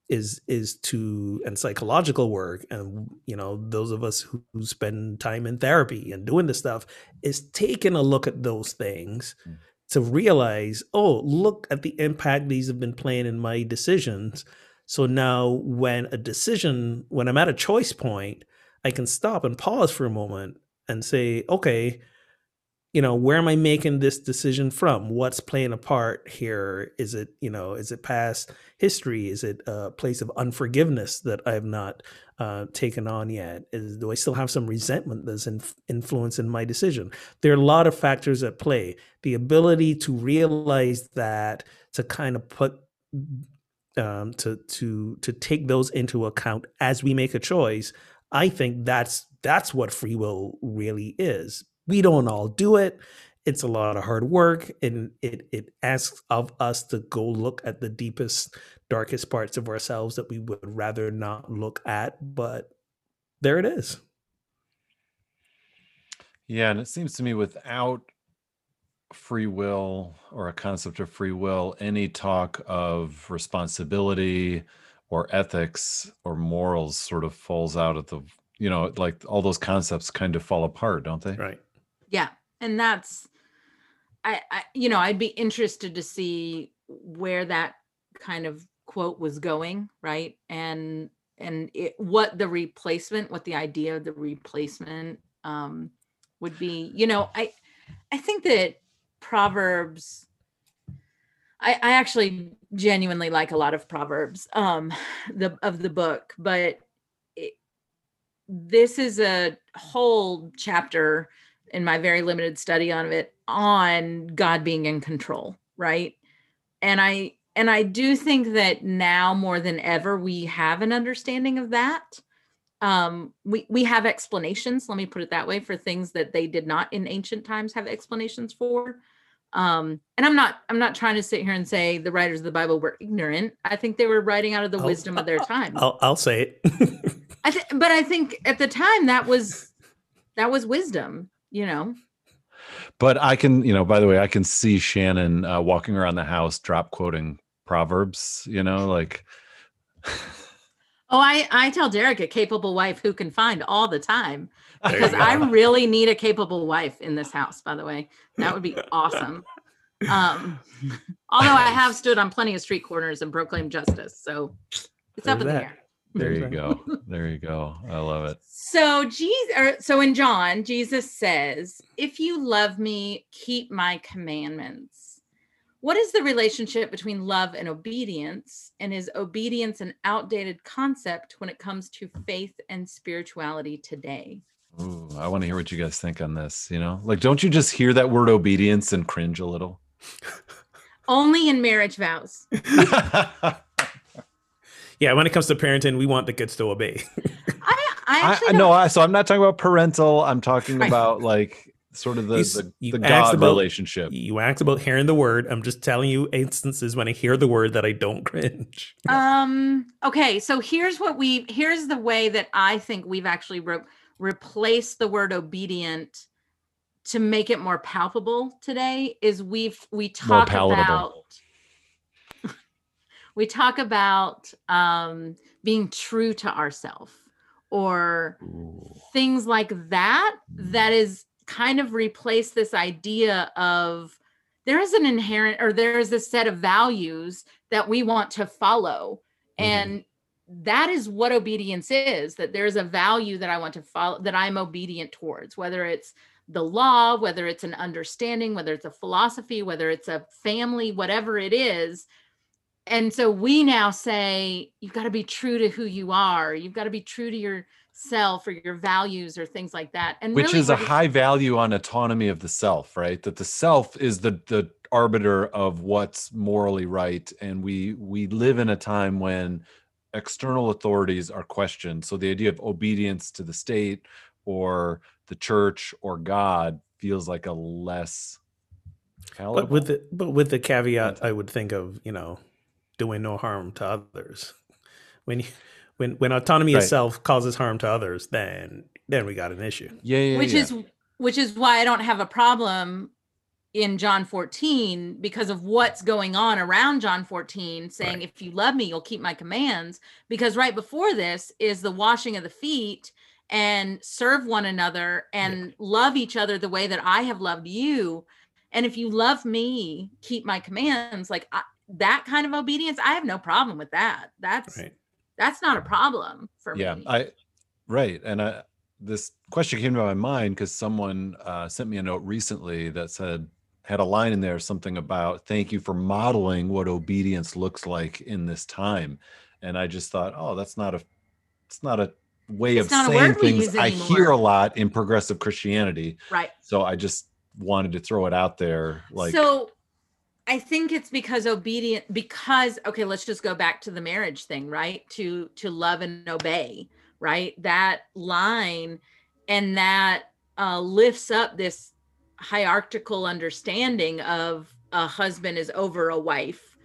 Speaker 2: is is to and psychological work and you know those of us who, who spend time in therapy and doing this stuff is taking a look at those things
Speaker 3: Mm.
Speaker 2: to realize oh look at the impact these have been playing in my decisions so now when a decision when i'm at a choice point i can stop and pause for a moment and say okay you know where am i making this decision from? What's playing a part here? Is it you know is it past history? Is it a place of unforgiveness that i have not uh, taken on yet? Is do i still have some resentment that's in, influencing my decision? There are a lot of factors at play. The ability to realize that to kind of put um, to to to take those into account as we make a choice i think that's that's what free will really is we don't all do it. It's a lot of hard work and it it asks of us to go look at the deepest darkest parts of ourselves that we would rather not look at but there it is.
Speaker 3: Yeah, and it seems to me without free will or a concept of free will, any talk of responsibility or ethics or morals sort of falls out at the, you know, like all those concepts kind of fall apart, don't they?
Speaker 2: right
Speaker 1: yeah and that's I, I you know i'd be interested to see where that kind of quote was going right? And and it, what the replacement what the idea of the replacement um would be. You know i i think that proverbs i i actually genuinely like a lot of proverbs um the of the book but it, this is a whole chapter in my very limited study on it on God being in control, right? And I and I do think that now more than ever we have an understanding of that. Um we we have explanations, let me put it that way, for things that they did not in ancient times have explanations for. Um and I'm not I'm not trying to sit here and say the writers of the Bible were ignorant. I think they were writing out of the
Speaker 2: I'll-
Speaker 1: wisdom of their time.
Speaker 2: i'll, I'll say it
Speaker 1: I th- but I think at the time that was that was wisdom, you know.
Speaker 3: But I can, you know, by the way, I can see Shannon uh, walking around the house, drop quoting Proverbs, you know, like,
Speaker 1: Oh, I I tell Derek a capable wife who can find all the time because I really need a capable wife in this house. By the way, that would be awesome. Um, although I have stood on plenty of street corners and proclaimed justice, so it's up
Speaker 2: There's
Speaker 1: in the air.
Speaker 3: there you go. There you go. I love it.
Speaker 1: So Jesus, or, so in John, Jesus says, "If you love me, keep my commandments." What is the relationship between love and obedience? And is obedience an outdated concept when it comes to faith and spirituality today?
Speaker 3: Ooh, I want to hear what you guys think on this. You know, like, don't you just hear that word obedience and cringe a little?
Speaker 1: Only in marriage vows.
Speaker 2: Yeah, when it comes to parenting, we want the kids to obey.
Speaker 1: I, I
Speaker 3: I,
Speaker 1: actually
Speaker 3: I no, I, so I'm not talking about parental. I'm talking about like sort of the
Speaker 2: You
Speaker 3: the,
Speaker 2: you
Speaker 3: the God
Speaker 2: about-
Speaker 3: relationship.
Speaker 2: you asked about hearing the word. I'm just telling you instances when I hear the word that I don't cringe.
Speaker 1: Um. Okay. So here's what we. Here's the way that I think we've actually re- replaced the word obedient to make it more palpable today. Is we've we talk about. We talk about um, being true to ourselves or
Speaker 3: Ooh.
Speaker 1: things like that that is kind of replace this idea of there is an inherent or there is a set of values that we want to follow
Speaker 3: Mhm.
Speaker 1: and that is what obedience is that there's a value that i want to follow that i'm obedient towards whether it's the law whether it's an understanding whether it's a philosophy whether it's a family whatever it is and so we now say you've got to be true to who you are. You've got to be true to yourself or your values or things like that. And
Speaker 3: which
Speaker 1: really
Speaker 3: is a high value on autonomy of the self right? That the self is the the arbiter of what's morally right and we we live in a time when external authorities are questioned. So the idea of obedience to the state or the church or god feels like a less
Speaker 2: But with the but with the caveat, I would think of you know doing no harm to others. When you, when when autonomy
Speaker 3: Right.
Speaker 2: itself causes harm to others, then then we got an issue.
Speaker 3: yeah, yeah
Speaker 1: which
Speaker 3: yeah.
Speaker 1: is which is why I don't have a problem in John 14 because of what's going on around John 14 saying
Speaker 2: Right.
Speaker 1: if you love me you'll keep my commands because right before this is the washing of the feet and serve one another and love each other the way that I have loved you and if you love me keep my commands like I, that kind of obedience I have no problem with that. That's
Speaker 2: Right.
Speaker 1: that's not a problem for
Speaker 3: yeah
Speaker 1: me.
Speaker 3: I right and i this question came to my mind because someone uh, sent me a note recently that said had a line in there something about thank you for modeling what obedience looks like in this time. And i just thought oh that's not a it's not a way
Speaker 1: It's
Speaker 3: of saying things i hear a lot in progressive christianity.
Speaker 1: Right.
Speaker 3: So i just wanted to throw it out there like
Speaker 1: so i think it's because obedient because okay let's just go back to the marriage thing right? To to love and obey right? That line and that uh, lifts up this hierarchical understanding of a husband is over a wife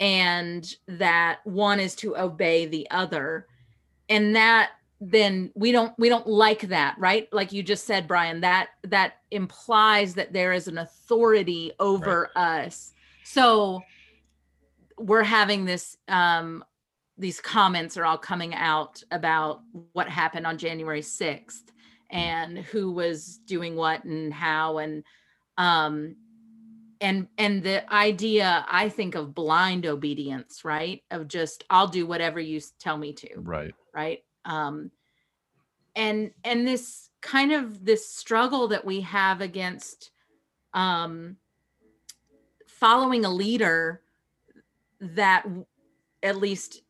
Speaker 1: and that one is to obey the other. And that then we don't we don't like that right? Like you just said brian that that implies that there is an authority over us so we're having this um these comments are all coming out about what happened on january 6th and who was doing what and how and um and and the idea i think of blind obedience right? Of just i'll do whatever you tell me to.
Speaker 3: Right.
Speaker 1: Right? Um and and this kind of this struggle that we have against um following a leader that at least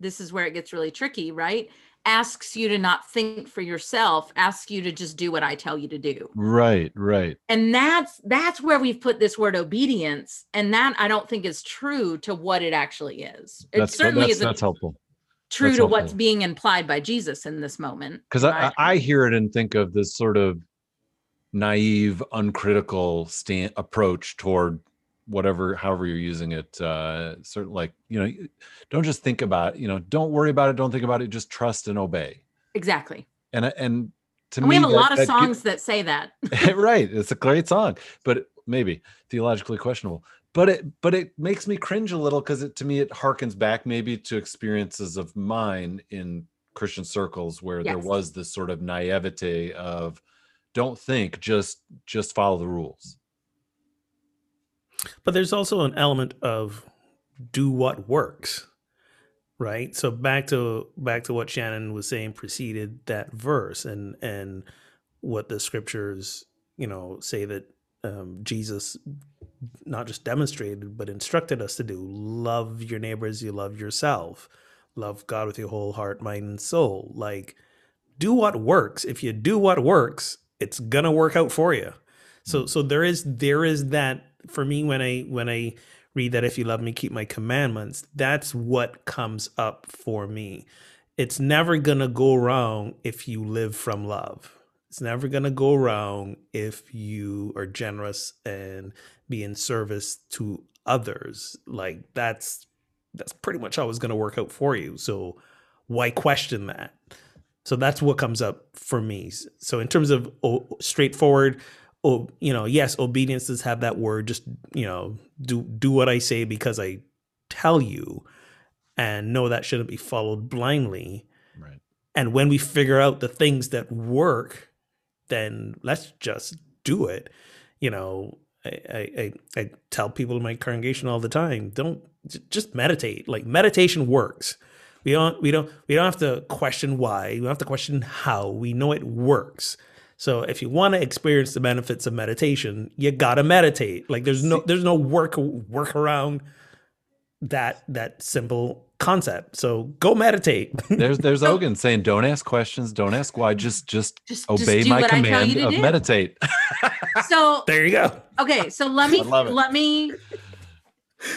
Speaker 1: this is where it gets really tricky right? Asks you to not think for yourself asks you to just do what i tell you to do.
Speaker 3: Right right.
Speaker 1: And that's that's where we've put this word obedience and that i don't think is true to what it actually is. It
Speaker 3: that's
Speaker 1: certainly
Speaker 3: that's,
Speaker 1: isn't
Speaker 3: that's helpful.
Speaker 1: true
Speaker 3: that's
Speaker 1: to what's being implied by jesus in this moment
Speaker 3: because? I I hear it and think of this sort of naive uncritical stand approach toward whatever however you're using it uh certain like you know don't just think about you know don't worry about it don't think about it just trust and obey.
Speaker 1: Exactly.
Speaker 3: And and to
Speaker 1: and
Speaker 3: me
Speaker 1: we have a
Speaker 3: that-
Speaker 1: lot of
Speaker 3: that
Speaker 1: songs that say that.
Speaker 3: Right it's a great song but maybe theologically questionable. But it but it makes me cringe a little because it to me it harkens back maybe to experiences of mine in christian circles where there was this sort of naivete of don't think just just follow the rules
Speaker 2: But there's also an element of do what works, right? So back to back to what Shannon was saying preceded that verse, and and what the scriptures, you know, say that um, Jesus not just demonstrated but instructed us to do: love your neighbor as you love yourself, love God with your whole heart, mind, and soul. Like, do what works. If you do what works, it's gonna work out for you. So so there is there is that for me when I when I read that if you love me keep my commandments, that's what comes up for me. It's never going to go wrong if you live from love. It's never going to go wrong if you are generous and be in service to others. Like that's that's pretty much always going to work out for you. So why question that? So that's what comes up for me. So in terms of oh, straightforward, oh, you know, yes, obedience does have that word. Just you know, do do what I say because I tell you, and no, that shouldn't be followed blindly.
Speaker 3: Right.
Speaker 2: And when we figure out the things that work, then let's just do it. You know, I, I, I tell people in my congregation all the time, don't just meditate. Like meditation works. We don't we don't we don't have to question why. We don't have to question how. We know it works. So if you want to experience the benefits of meditation, you gotta meditate. Like there's no there's no work work around that that simple concept. So go meditate.
Speaker 3: there's there's Ogun saying, "Don't ask questions. Don't ask why. Just just, just obey just my command of do. meditate."
Speaker 1: so
Speaker 2: there you go.
Speaker 1: Okay, so let me let me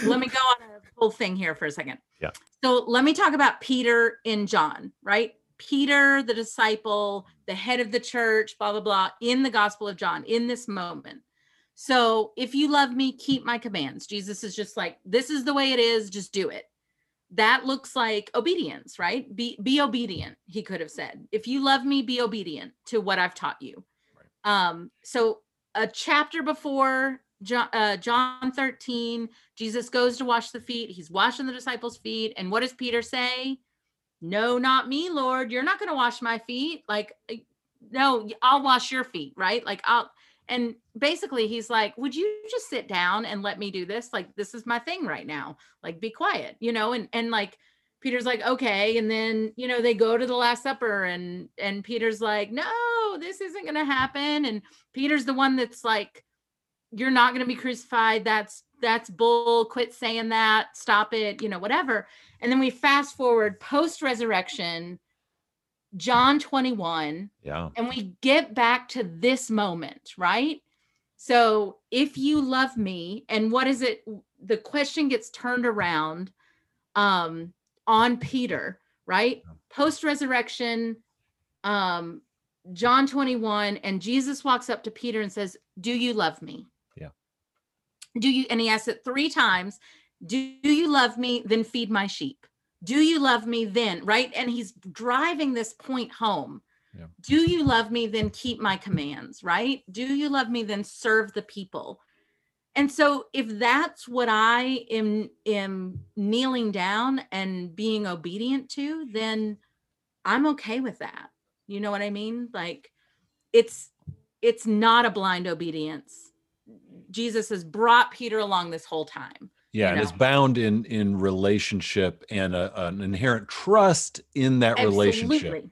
Speaker 1: let me go on a whole thing here for a second.
Speaker 3: Yeah.
Speaker 1: So let me talk about Peter in John, right? Peter, the disciple, the head of the church, blah blah blah, in the Gospel of John, in this moment. So if you love me, keep my commands. Jesus is just like, this is the way it is, just do it. That looks like obedience, right? Be be obedient, he could have said. If you love me, be obedient to what I've taught you. Right. Um, so a chapter before John, uh, John 13, Jesus goes to wash the feet. He's washing the disciples' feet. And what does Peter say? No, not me, Lord. You're not going to wash my feet. Like, eh, no, I'll wash your feet, right? Like, I'll, and basically he's like would you just sit down and let me do this like this is my thing right now like be quiet you know and and like peter's like okay and then you know they go to the last supper and and peter's like no this isn't going to happen and peter's the one that's like you're not going to be crucified that's that's bull quit saying that stop it you know whatever and then we fast forward post resurrection John 21.
Speaker 3: Yeah.
Speaker 1: And we get back to this moment, right? So if you love me, and what is it? The question gets turned around um, on Peter, right? Post resurrection, um, John 21, and Jesus walks up to Peter and says, Do you love me? Do you, and he asks it three times, Do you love me? Then feed my sheep. Do you love me? Then right? And he's driving this point home. Yeah. do you love me? Then keep my commands right? Do you love me? Then serve the people. And so if that's what i am am kneeling down and being obedient to then i'm okay with that. You know what i mean? Like it's it's not a blind obedience jesus has brought peter along this whole time
Speaker 3: yeah, and know? it's bound in in relationship and a, an inherent trust in that Absolutely. relationship.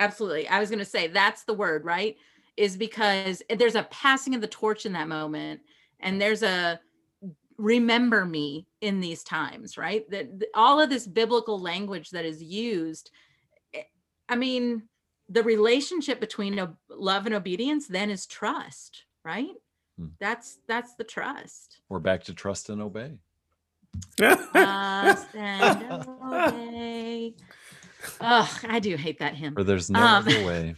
Speaker 1: Absolutely. I was going to say that's the word, right? Is because there's a passing of the torch in that moment and there's a remember me in these times, right? That all of this biblical language that is used eh, I mean, the relationship between love and obedience then is trust, right? Hmm. That's that's the trust.
Speaker 3: We're back to trust and obey.
Speaker 1: trust and obey. Oh, I do hate that hymn.
Speaker 3: Or there's no um, other way.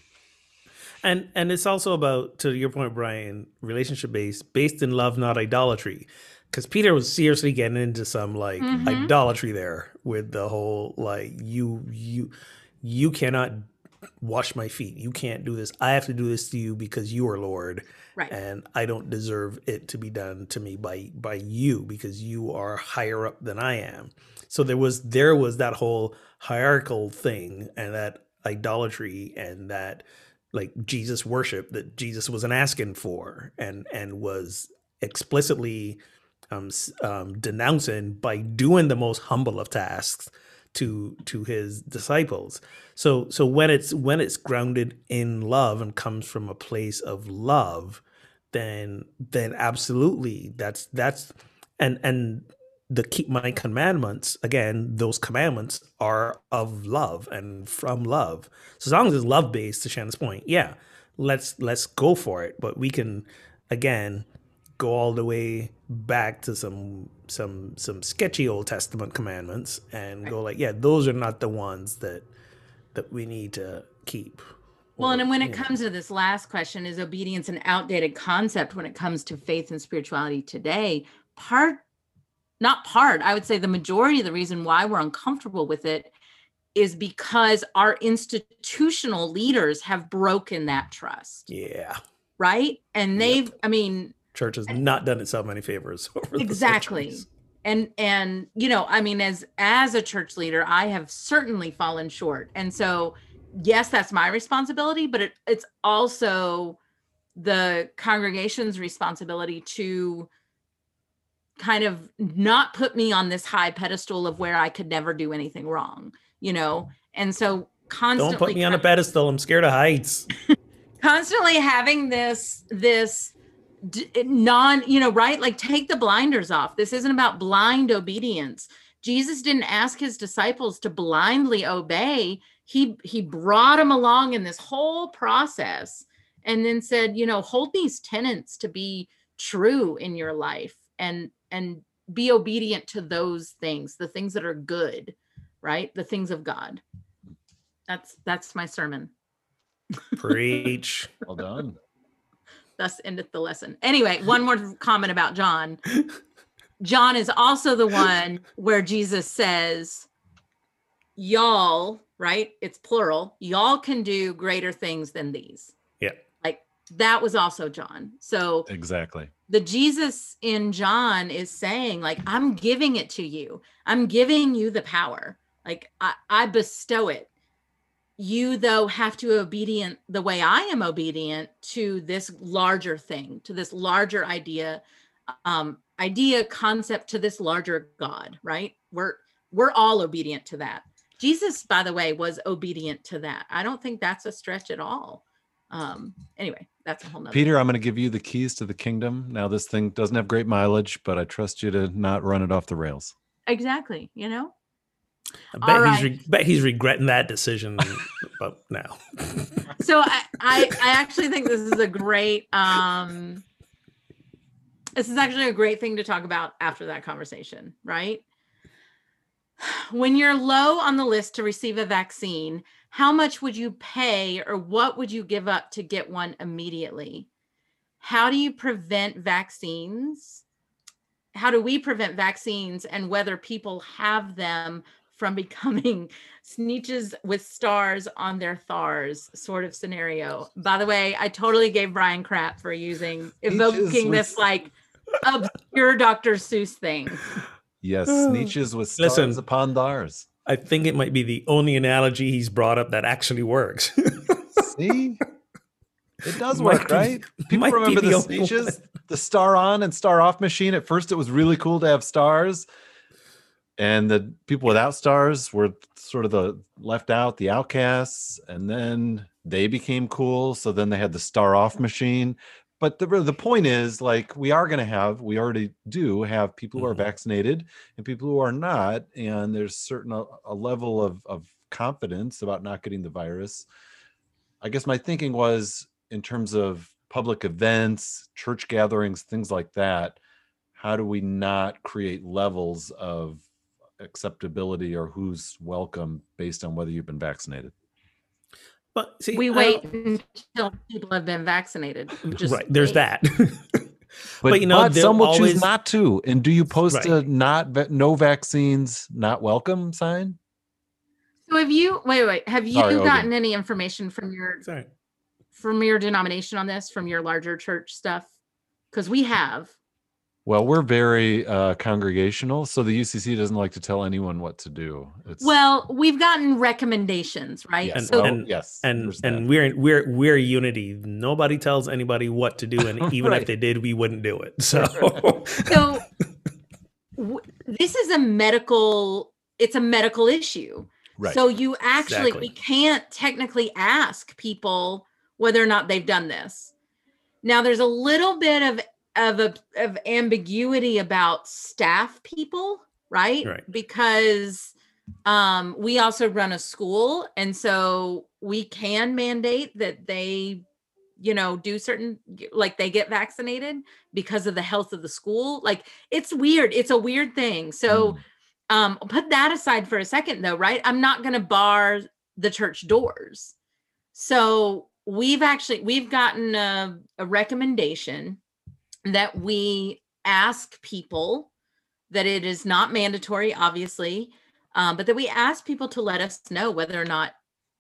Speaker 2: And and it's also about to your point, Brian, relationship based, based in love, not idolatry. Because Peter was seriously getting into some like mm-hmm. idolatry there with the whole like you you you cannot wash my feet. You can't do this. I have to do this to you because you are Lord.
Speaker 1: Right.
Speaker 2: And I don't deserve it to be done to me by by you because you are higher up than I am. So there was there was that whole hierarchical thing and that idolatry and that like Jesus worship that Jesus wasn't asking for and and was explicitly um, um, denouncing by doing the most humble of tasks to to his disciples. So so when it's when it's grounded in love and comes from a place of love then then absolutely that's that's and and the keep my commandments again those commandments are of love and from love. So as long as it's love based to shannon's point yeah let's let's go for it. But we can again go all the way back to some some some sketchy Old Testament commandments and go like, yeah, those are not the ones that that we need to keep.
Speaker 1: Well,
Speaker 2: Or,
Speaker 1: and when it
Speaker 2: know,
Speaker 1: comes to this last question, is obedience an outdated concept when it comes to faith and spirituality today? Part, not part, I would say the majority of the reason why we're uncomfortable with it is because our institutional leaders have broken that trust,
Speaker 2: yeah,
Speaker 1: right? And they've, I mean,
Speaker 2: church has not done itself many favors. Over
Speaker 1: exactly and and you know i mean as as a church leader i have certainly fallen short and so yes that's my responsibility but it, it's also the congregation's responsibility to kind of not put me on this high pedestal of where i could never do anything wrong you know and so constantly
Speaker 2: Don't put me on a pedestal. I'm scared of heights.
Speaker 1: constantly having this this d- non you know right? Like take the blinders off. This isn't about blind obedience. Jesus didn't ask his disciples to blindly obey. He he brought them along in this whole process and then said you know hold these tenets to be true in your life and and be obedient to those things the things that are good right? The things of god. That's that's my sermon.
Speaker 2: Preach.
Speaker 3: Well done.
Speaker 1: Thus endeth the lesson. Anyway, one more comment about John. John is also the one where Jesus says, Y'all, right? It's plural. Y'all can do greater things than these.
Speaker 2: Yeah.
Speaker 1: Like that was also John. So
Speaker 3: Exactly.
Speaker 1: the Jesus in John is saying, like, I'm giving it to you. I'm giving you the power. Like I, I bestow it. You though have to obedient the way I am obedient to this larger thing, to this larger idea, um, idea, concept, to this larger God, right? We're we're all obedient to that. Jesus, by the way, was obedient to that. I don't think that's a stretch at all. Um, anyway, that's a whole nother.
Speaker 3: Peter, I'm going to give you the keys to the kingdom. Now, this thing doesn't have great mileage, but I trust you to not run it off the rails.
Speaker 1: Exactly. You know,
Speaker 2: I bet he's re- bet he's regretting that decision about now.
Speaker 1: so I, I I actually think this is a great um this is actually a great thing to talk about after that conversation, right? When you're low on the list to receive a vaccine, how much would you pay or what would you give up to get one immediately? How do you prevent vaccines? How do we prevent vaccines and whether people have them from becoming Sneetches with stars on their thars sort of scenario. By the way, I totally gave Brian crap for using evoking
Speaker 3: with-
Speaker 1: this like obscure Dr. Seuss thing.
Speaker 3: Yes, Sneetches with stars
Speaker 2: Listen.
Speaker 3: upon thars.
Speaker 2: I think it might be the only analogy he's brought up that actually works.
Speaker 3: See? It does
Speaker 2: Might
Speaker 3: work,
Speaker 2: be-
Speaker 3: right? People remember
Speaker 2: the
Speaker 3: the Sneetches, the star on and star off machine. At first, it was really cool to have stars. And the people without stars were sort of the left out, the outcasts. And then they became cool. So then they had the star off machine. But the, the point is, like, we are going to have, we already do have people who are
Speaker 2: Mhm.
Speaker 3: vaccinated and people who are not. And there's certain a, a level of, of confidence about not getting the virus. I guess my thinking was in terms of public events, church gatherings, things like that, how do we not create levels of acceptability or who's welcome based on whether you've been vaccinated?
Speaker 2: but see,
Speaker 1: We wait until people have been vaccinated. Just
Speaker 2: right. There's
Speaker 1: wait.
Speaker 2: that.
Speaker 3: But,
Speaker 2: you know,
Speaker 3: but some will
Speaker 2: always-
Speaker 3: choose not to. And do you post
Speaker 2: Right.
Speaker 3: a not no vaccines, not welcome sign?
Speaker 1: So have you wait, wait, have you
Speaker 3: Sorry, Ogun.
Speaker 1: gotten any information from your
Speaker 2: Sorry.
Speaker 1: from your denomination on this, from your larger church stuff? Because we have.
Speaker 3: Well, we're very uh, congregational, so the UCC doesn't like to tell anyone what to do. It's
Speaker 1: Well, we've gotten recommendations, right?
Speaker 3: yes,
Speaker 2: And-
Speaker 1: so
Speaker 3: oh,
Speaker 2: and-
Speaker 3: yes,
Speaker 2: And
Speaker 3: there's that.
Speaker 2: and we're we're we're unity. Nobody tells anybody what to do, and even
Speaker 3: Right.
Speaker 2: if they did, we wouldn't do it. So
Speaker 1: so w- this is a medical it's a medical issue
Speaker 3: right.
Speaker 1: so you actually
Speaker 2: Exactly.
Speaker 1: we can't technically ask people whether or not they've done this now there's a little bit of of a, of ambiguity about staff people right?
Speaker 2: Right.
Speaker 1: because um we also run a school and so we can mandate that they you know do certain like they get vaccinated because of the health of the school. Like it's weird. It's a weird thing. So
Speaker 3: Mm.
Speaker 1: um put that aside for a second though right? I'm not going to bar the church doors. So we've actually we've gotten a, a recommendation that we ask people that it is not mandatory obviously um, but that we ask people to let us know whether or not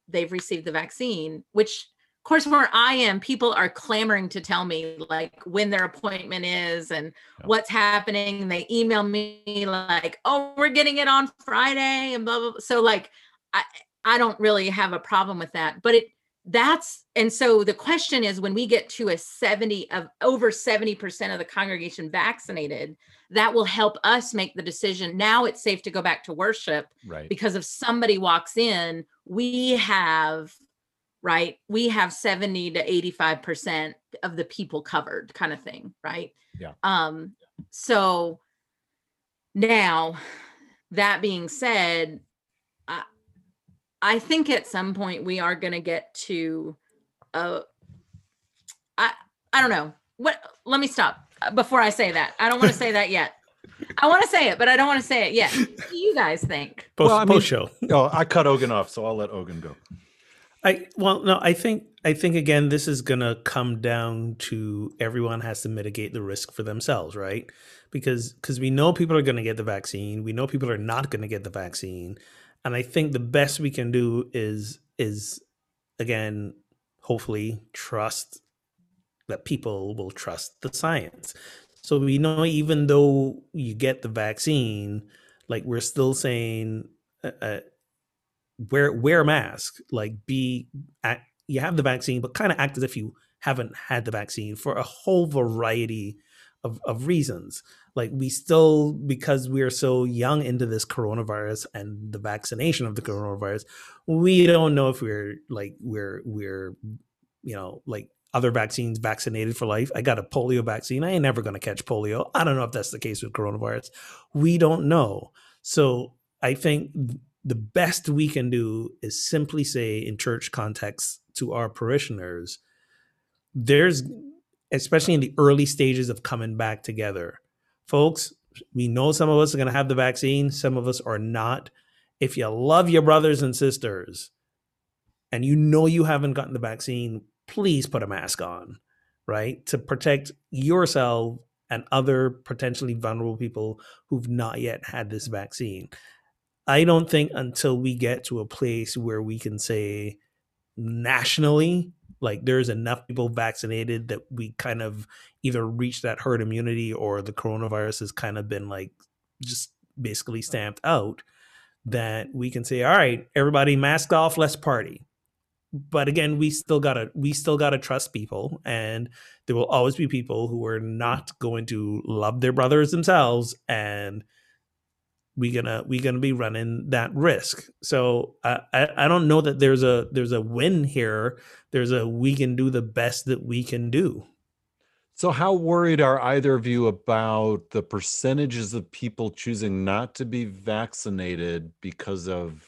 Speaker 1: they've received the vaccine which of course where i am people are clamoring to tell me like when their appointment is and
Speaker 3: Yeah.
Speaker 1: what's happening they email me like oh we're getting it on friday and blah blah, blah. so like i i don't really have a problem with that but it that's and so the question is when we get to a 70 of over 70% of the congregation vaccinated that will help us make the decision now it's safe to go back to worship
Speaker 3: Right.
Speaker 1: because if somebody walks in we have right we have 70 to 85% of the people covered kind of thing right
Speaker 3: Yeah.
Speaker 1: um so now that being said i think at some point we are going to get to uh i i don't know. What let me stop uh, before i say that. I don't want to say that yet. I want to say it but i don't want to say it yet. What do you guys think?
Speaker 2: Post,
Speaker 3: Well, I mean-
Speaker 2: post show.
Speaker 3: Oh, I cut Ogun off, so I'll let Ogun go.
Speaker 2: I well no I think I think again this is gonna come down to everyone has to mitigate the risk for themselves right? Because because we know people are gonna get the vaccine we know people are not gonna get the vaccine and I think the best we can do is is again hopefully trust that people will trust the science. So we know even though you get the vaccine like we're still saying uh, uh, wear wear a mask. Like be act, you have the vaccine but kind of act as if you haven't had the vaccine for a whole variety of, of reasons like we still because we're so young into this coronavirus and the vaccination of the coronavirus we don't know if we're like we're we're you know like other vaccines vaccinated for life. I got a polio vaccine. I ain't never going to catch polio. I don't know if that's the case with coronavirus. We don't know. So i think the best we can do is simply say in church context to our parishioners there's especially in the early stages of coming back together folks we know some of us are going to have the vaccine some of us are not. If you love your brothers and sisters and you know you haven't gotten the vaccine please put a mask on right? To protect yourself and other potentially vulnerable people who've not yet had this vaccine. I don't think until we get to a place where we can say nationally, like there's enough people vaccinated that we kind of either reach that herd immunity or the coronavirus has kind of been like just basically stamped out, that we can say, all right, everybody mask off, let's party. But again, we still gotta we still gotta trust people, and there will always be people who are not going to love their brothers themselves and we gonna we gonna be running that risk. So I, I I don't know that there's a there's a win here. There's a we can do the best that we can do.
Speaker 3: So, how worried are either of you about the percentages of people choosing not to be vaccinated because of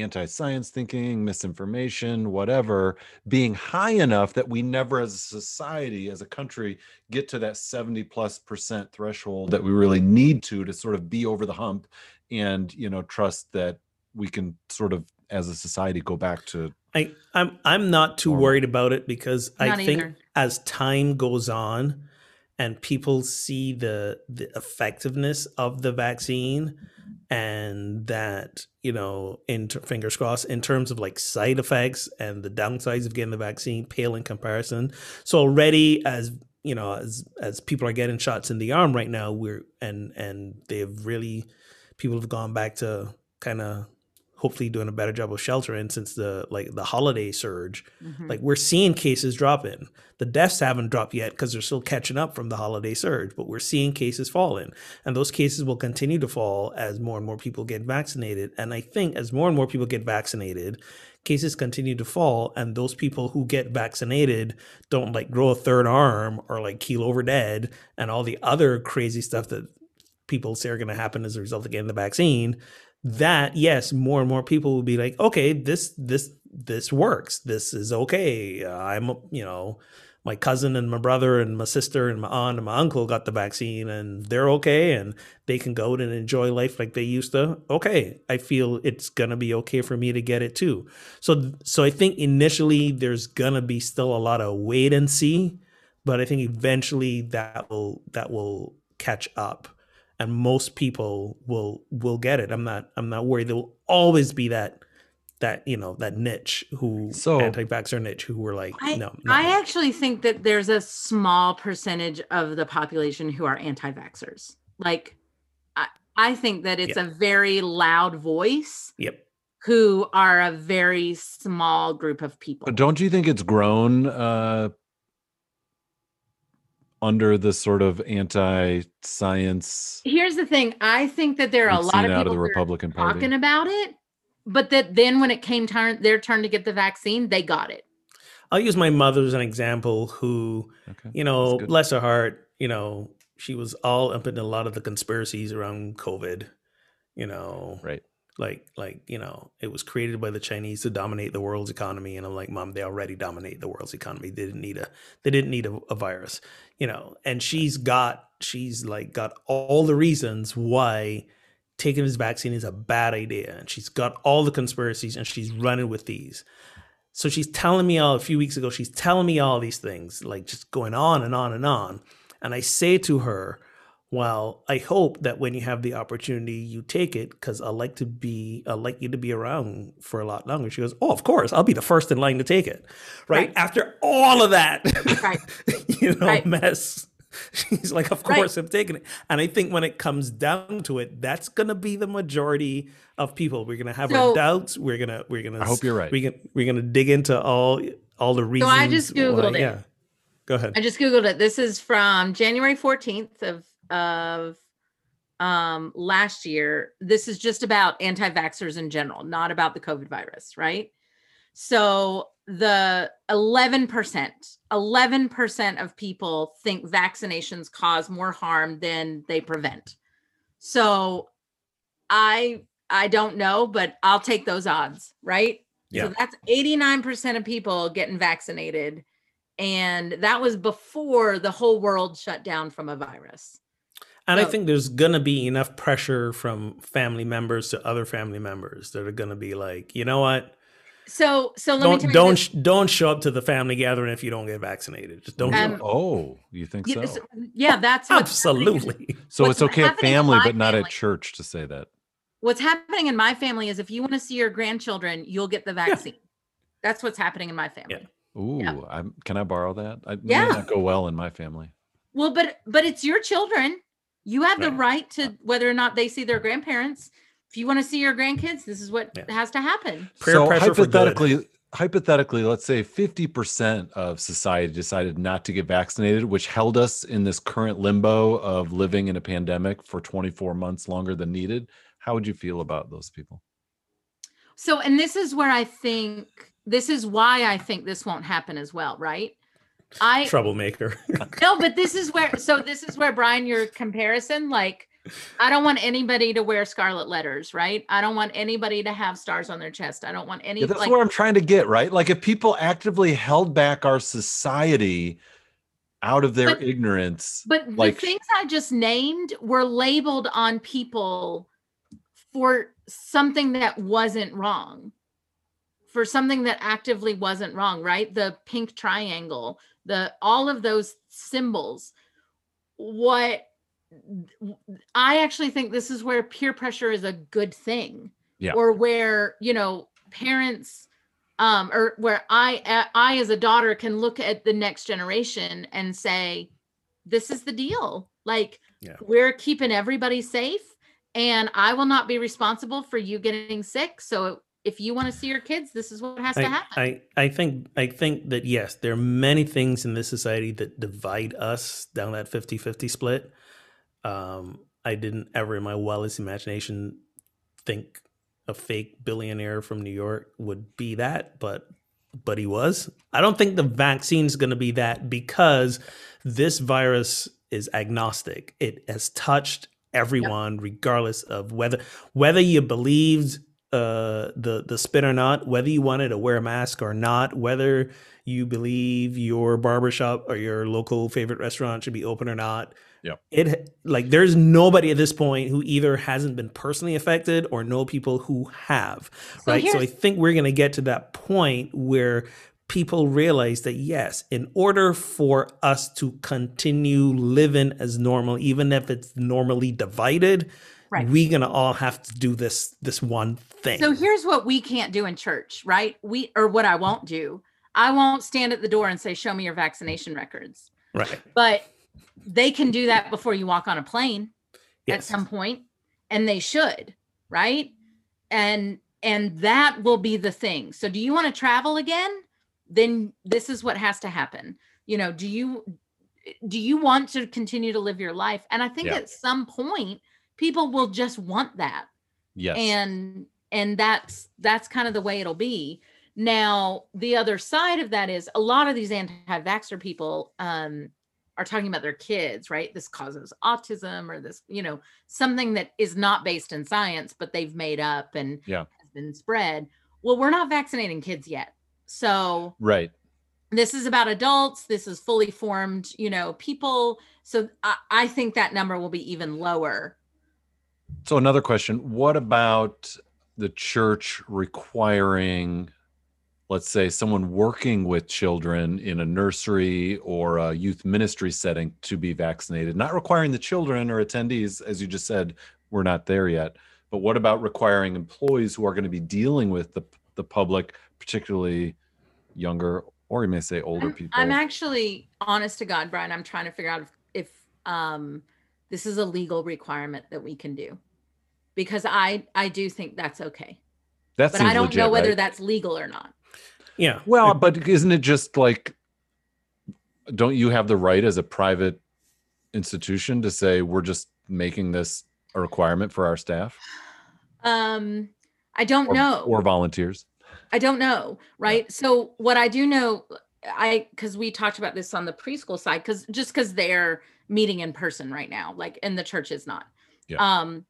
Speaker 3: anti science thinking, misinformation, whatever, being high enough that we never, as a society, as a country, get to that 70 plus percent threshold that we really need to to sort of be over the hump and, you know, trust that we can sort of, as a society, go back to.
Speaker 2: I I'm I'm not too
Speaker 3: Normal.
Speaker 2: worried about it because I think
Speaker 1: either.
Speaker 2: as time goes on and people see the the effectiveness of the vaccine and that you know in fingers crossed in terms of like side effects and the downsides of getting the vaccine pale in comparison. So already as you know as as people are getting shots in the arm right now we're and and they've really people have gone back to kind of hopefully doing a better job of sheltering since the like the holiday surge
Speaker 1: Mhm.
Speaker 2: like we're seeing cases drop in. The deaths haven't dropped yet because they're still catching up from the holiday surge, but we're seeing cases falling. And those cases will continue to fall as more and more people get vaccinated. And I think as more and more people get vaccinated, cases continue to fall. And those people who get vaccinated don't like grow a third arm or like keel over dead and all the other crazy stuff that people say are going to happen as a result of getting the vaccine that yes more and more people will be like okay this this this works. This is okay. Uh, i'm you know my cousin and my brother and my sister and my aunt and my uncle got the vaccine and they're okay and they can go out and enjoy life like they used to. Okay i feel it's gonna be okay for me to get it too. So so i think initially there's gonna be still a lot of wait and see but i think eventually that will that will catch up and most people will will get it i'm not i'm not worried there will always be that that you know that niche who
Speaker 3: So-
Speaker 2: anti-vaxxer niche who were like
Speaker 1: I,
Speaker 2: no, not
Speaker 1: I actually think that there's a small percentage of the population who are anti-vaxxers. Like, I, I think that it's
Speaker 2: Yeah.
Speaker 1: a very loud voice
Speaker 2: yep
Speaker 1: who are a very small group of people.
Speaker 3: But don't you think it's grown uh, under the sort of anti-science
Speaker 1: Here's the thing: I think that there are a lot
Speaker 3: seen
Speaker 1: of
Speaker 3: out of
Speaker 1: people
Speaker 3: the Republican Party?
Speaker 1: talking about it, but that then when it came turn their turn to get the vaccine, they got it.
Speaker 2: i'll use my mother as an example who
Speaker 3: Okay.
Speaker 2: you know
Speaker 3: good.
Speaker 2: bless her heart you know she was all up in a lot of the conspiracies around covid you know
Speaker 3: Right.
Speaker 2: like like you know it was created by the chinese to dominate the world's economy and i'm like mom they already dominate the world's economy they didn't need a they didn't need a, a virus you know and she's got she's like got all the reasons why taking this vaccine is a bad idea and she's got all the conspiracies and she's running with these. So she's telling me all a few weeks ago she's telling me all these things like just going on and on and on. And i say to her well i hope that when you have the opportunity you take it because i like to be i like you to be around for a lot longer she goes oh of course i'll be the first in line to take it right,
Speaker 1: Right.
Speaker 2: after all of that
Speaker 1: Right.
Speaker 2: you know
Speaker 1: Right.
Speaker 2: mess she's like of
Speaker 1: Right.
Speaker 2: course i'm taking it and i think when it comes down to it that's gonna be the majority of people we're gonna have
Speaker 1: So-
Speaker 2: our doubts we're gonna we're gonna
Speaker 3: I hope you're right.
Speaker 2: we can we're gonna dig into all all the reasons So
Speaker 1: I just Googled it.
Speaker 2: yeah go ahead
Speaker 1: I just googled it. This is from January 14th of of um last year. This is just about anti-vaxxers in general, not about the COVID virus, right? So the 11%, 11% of people think vaccinations cause more harm than they prevent. So I I don't know, but I'll take those odds, right?
Speaker 2: Yeah.
Speaker 1: So that's 89% of people getting vaccinated. And that was before the whole world shut down from a virus.
Speaker 2: And i
Speaker 1: So-
Speaker 2: think there's gonna be enough pressure from family members to other family members that are gonna be like you know what
Speaker 1: So so let me
Speaker 2: don't
Speaker 1: you
Speaker 2: don't
Speaker 1: this.
Speaker 2: sh- don't show up to the family gathering if you don't get vaccinated just don't
Speaker 1: Um.
Speaker 3: Oh, you think so?
Speaker 1: so- yeah, that's what's happening-
Speaker 2: absolutely
Speaker 3: So
Speaker 1: what's
Speaker 3: it's okay at family, but not
Speaker 1: family-
Speaker 3: at church to say that.
Speaker 1: What's happening in my family is if you want to see your grandchildren, you'll get the vaccine. That's what's happening in my family.
Speaker 3: Ooh,
Speaker 1: Yeah.
Speaker 3: I'm, can I borrow that? I, may
Speaker 1: Yeah.
Speaker 3: not go well in my family.
Speaker 1: Well, but but it's your children. You have the
Speaker 2: Right.
Speaker 1: right to whether or not they see their grandparents. If you want to see your grandkids, this is what
Speaker 2: Yeah.
Speaker 1: has to happen.
Speaker 2: Peer
Speaker 3: so
Speaker 2: pressure for good.
Speaker 3: hypothetically, hypothetically, let's say 50% of society decided not to get vaccinated, which held us in this current limbo of living in a pandemic for 24 months longer than needed. How would you feel about those people?
Speaker 1: So, and this is where I think this is why I think this won't happen as well, right? I
Speaker 2: troublemaker
Speaker 1: no, but this is where so this is where Brian, your comparison, like I don't want anybody to wear scarlet letters, right? I don't want anybody to have stars on their chest. I don't want any
Speaker 3: Yeah, that's
Speaker 1: like
Speaker 3: where I'm trying to get, right? Like if people actively held back our society out of their
Speaker 1: But-
Speaker 3: ignorance,
Speaker 1: But
Speaker 3: Like-
Speaker 1: the things I just named were labeled on people for something that wasn't wrong, for something that actively wasn't wrong, right? The pink triangle, the all of those symbols. What I actually think this is where peer pressure is a good thing.
Speaker 3: Yeah.
Speaker 1: Or where, you know, parents um or where i i as a daughter can look at the next generation and say this is the deal. Like
Speaker 2: Yeah.
Speaker 1: we're keeping everybody safe and I will not be responsible for you getting sick. So if you want to see your kids, this is what has to happen.
Speaker 2: I, I think I think that yes, there are many things in this society that divide us down that 50-50 split. Um, I didn't ever in my wildest imagination think a fake billionaire from New York would be that, but but he was. I don't think the vaccine's going to be that because this virus is agnostic. It has touched everyone, regardless of whether whether you believed uh, the the spin or not, whether you wanted to wear a mask or not, whether you believe your barbershop or your local favorite restaurant should be open or not.
Speaker 3: Yeah.
Speaker 2: It like there's nobody at this point who either hasn't been personally affected or know people who have.
Speaker 1: So
Speaker 2: right. So I think we're gonna get to that point where people realize that yes, in order for us to continue living as normal, even if it's normally divided,
Speaker 1: Right.
Speaker 2: we're gonna all have to do this this one thing.
Speaker 1: So here's what we can't do in church, right? We or what I won't do. I won't stand at the door and say, "Show me your vaccination records."
Speaker 2: right.
Speaker 1: But they can do that before you walk on a plane at some point, and they should, right? And and that will be the thing. So do you want to travel again? Then this is what has to happen. You know, do you do you want to continue to live your life? And I think
Speaker 3: Yeah.
Speaker 1: at some point people will just want that.
Speaker 3: Yes.
Speaker 1: and and that's that's kind of the way it'll be. Now the other side of that is a lot of these anti-vaxxer people um are talking about their kids right? This causes autism or this you know something that is not based in science but they've made up and
Speaker 3: Yeah.
Speaker 1: has been spread. Well we're not vaccinating kids yet. So
Speaker 3: right.
Speaker 1: this is about adults. This is fully formed you know people. So i, I think that number will be even lower
Speaker 3: So another question, what about the church requiring let's say someone working with children in a nursery or a youth ministry setting to be vaccinated, not requiring the children or attendees as you just said, we're not there yet. But what about requiring employees who are going to be dealing with the the public, particularly younger or you may say older
Speaker 1: I'm,
Speaker 3: people?
Speaker 1: I'm actually honest to God, Brian. I'm trying to figure out if, if um this is a legal requirement that we can do. Because I I do think that's okay.
Speaker 3: that
Speaker 1: But I don't
Speaker 3: legit,
Speaker 1: know whether
Speaker 3: right?
Speaker 1: that's legal or not.
Speaker 2: Yeah.
Speaker 3: Well, but isn't it just like, don't you have the right as a private institution to say we're just making this a requirement for our staff
Speaker 1: Um I don't
Speaker 3: or,
Speaker 1: know.
Speaker 3: or volunteers?
Speaker 1: I don't know, right? So what I do know, I because we talked about this on the preschool side, because just because they're meeting in person right now, like and the church is not.
Speaker 3: Yeah.
Speaker 1: Um,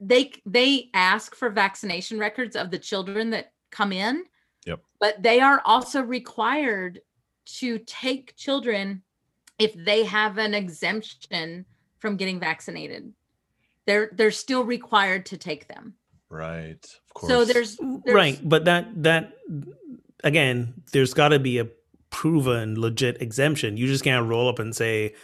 Speaker 1: they they ask for vaccination records of the children that come in.
Speaker 3: Yep.
Speaker 1: But they are also required to take children if they have an exemption from getting vaccinated. They're they're still required to take them.
Speaker 3: Right. Of course.
Speaker 1: So there's, there's
Speaker 2: right but that that again there's got to be a proven legit exemption you just can't roll up and say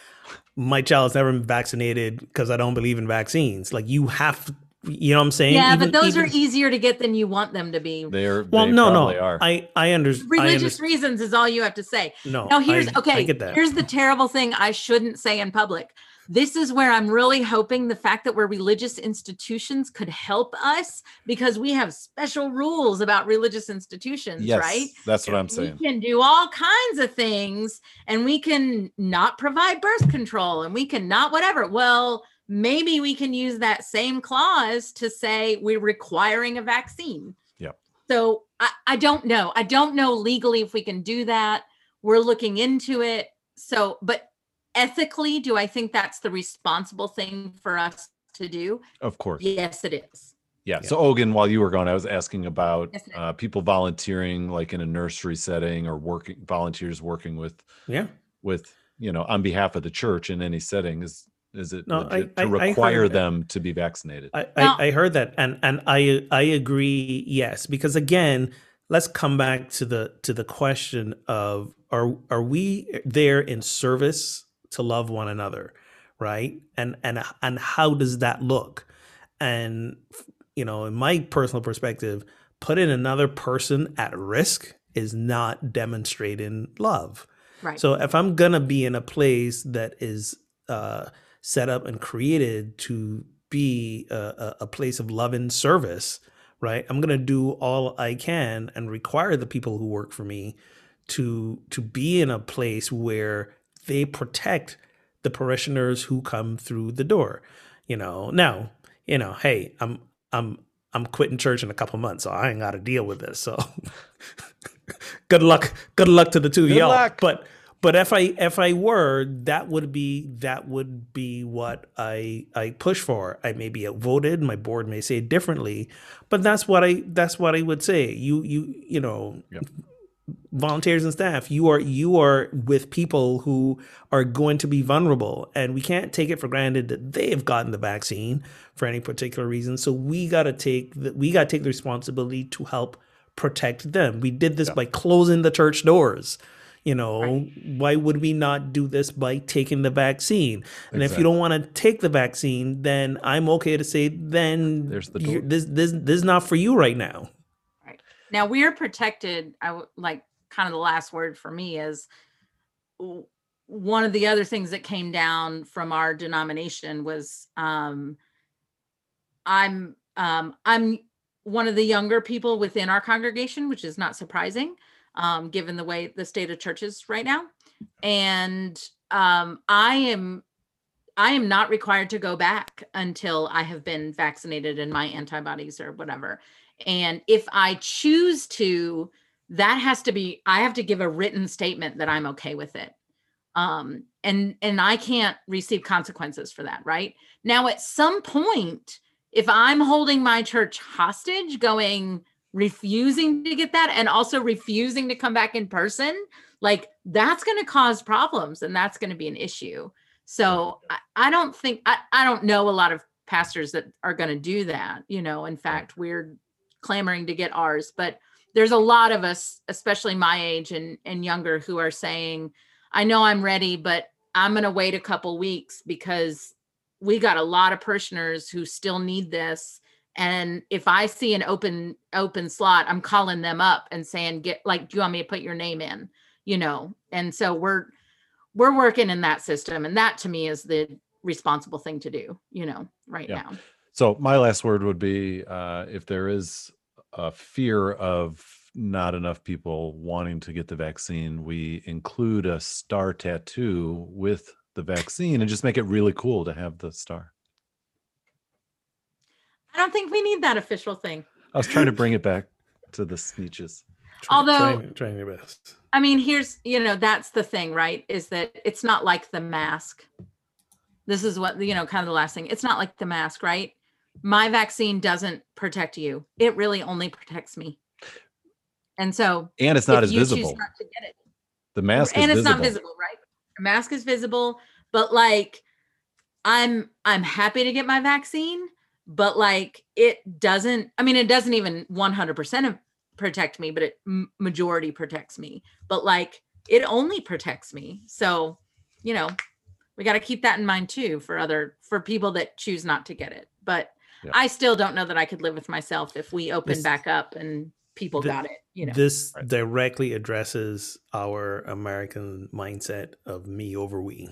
Speaker 2: my child's never been vaccinated because i don't believe in vaccines like you have you know what i'm saying
Speaker 1: yeah,
Speaker 2: Even-
Speaker 1: but those are easier to get than you want them to be.
Speaker 3: they're
Speaker 2: well
Speaker 3: they
Speaker 2: no no
Speaker 3: are.
Speaker 2: i i understand
Speaker 1: Religious reasons is all you have to say.
Speaker 2: no
Speaker 1: Now here's
Speaker 2: I, I
Speaker 1: okay.
Speaker 2: get that
Speaker 1: Here's the terrible thing I shouldn't say in public. This is where I'm really hoping the fact that we're religious institutions could help us because we have special rules about religious institutions,
Speaker 3: yes,
Speaker 1: right?
Speaker 3: that's what I'm saying.
Speaker 1: We can do all kinds of things and we can not provide birth control and we can not whatever. Well, maybe we can use that same clause to say we're requiring a vaccine.
Speaker 3: Yep.
Speaker 1: So I, I don't know. I don't know legally if we can do that. We're looking into it. So, but ethically, do I think that's the responsible thing for us to do?
Speaker 3: Of course.
Speaker 1: Yes, it is.
Speaker 3: Yeah.
Speaker 2: Yeah.
Speaker 3: So Ogun, while you were gone, I was asking about
Speaker 1: Yes,
Speaker 3: uh, people volunteering, like in a nursery setting, or working volunteers working with
Speaker 2: yeah
Speaker 3: with you know on behalf of the church in any setting. Is is it
Speaker 2: No, I-
Speaker 3: legit
Speaker 2: I-
Speaker 3: to
Speaker 2: I heard
Speaker 3: require
Speaker 2: that.
Speaker 3: them to be vaccinated?
Speaker 2: I, I, I heard that and and I I agree yes because again let's come back to the to the question of are are we there in service to love one another right and and and how does that look and you know in my personal perspective putting another person at risk is not demonstrating love
Speaker 1: Right.
Speaker 2: so if I'm gonna be in a place that is uh, set up and created to be a, a, a place of love and service, right? I'm gonna do all I can and require the people who work for me to to be in a place where they protect the parishioners who come through the door. You know, now, you know, hey, I'm I'm I'm quitting church in a couple months, so I ain't got to deal with this. So good luck, good luck to the two of y'all.
Speaker 3: luck.
Speaker 2: But but if I if I were, that would be that would be what I I push for. I may be outvoted. My board may say differently, but that's what I that's what I would say. You you you know. Yep. Volunteers and staff you are you are with people who are going to be vulnerable and we can't take it for granted that they have gotten the vaccine for any particular reason so we got to take the, we got to take the responsibility to help protect them we did this by closing the church doors you know, right. why would we not do this by taking the vaccine? And exactly. if you don't want to take the vaccine, then I'm okay to say then There's the this this this is not for you right now.
Speaker 1: Now we are protected. I like kind of the last word for me is one of the other things that came down from our denomination was um I'm um I'm one of the younger people within our congregation, which is not surprising um, given the way the state of churches right now. And um, I am I am not required to go back until I have been vaccinated and my antibodies or whatever. And if I choose to, that has to be I have to give a written statement that I'm okay with it. Um, and and I can't receive consequences for that, right? Now at some point, if I'm holding my church hostage going refusing to get that and also refusing to come back in person, like that's going to cause problems and that's going to be an issue. So I, I don't think, I, I don't know a lot of pastors that are going to do that. You know, in fact, we're clamoring to get ours, but there's a lot of us, especially my age and, and younger, who are saying, I know I'm ready, but I'm going to wait a couple weeks because we got a lot of parishioners who still need this. And if i see an open open slot i'm calling them up and saying get like do you want me to put your name in you know? And so we're we're working in that system and that to me is the responsible thing to do you know right yeah. now
Speaker 3: so my last word would be uh, if there is a fear of not enough people wanting to get the vaccine we include a star tattoo with the vaccine and just make it really cool to have the star
Speaker 1: I don't think we need that official thing.
Speaker 3: I was trying to bring it back to the Sneetches.
Speaker 1: Although
Speaker 2: trying, trying your best.
Speaker 1: I mean, here's you know that's the thing, right? Is that it's not like the mask. This is what you know, kind of the last thing. It's not like the mask, right? My vaccine doesn't protect you. It really only protects me. And so,
Speaker 3: and it's not as visible. Not it, the mask,
Speaker 1: and
Speaker 3: it's
Speaker 1: visible. not visible, right? The mask is visible, but like, I'm I'm happy to get my vaccine but like it doesn't i mean it doesn't even 100% protect me but it majority protects me but like it only protects me so you know we got to keep that in mind too for other for people that choose not to get it but yeah. i still don't know that i could live with myself if we open this, back up and people the, got it you know
Speaker 2: this directly addresses our american mindset of me over we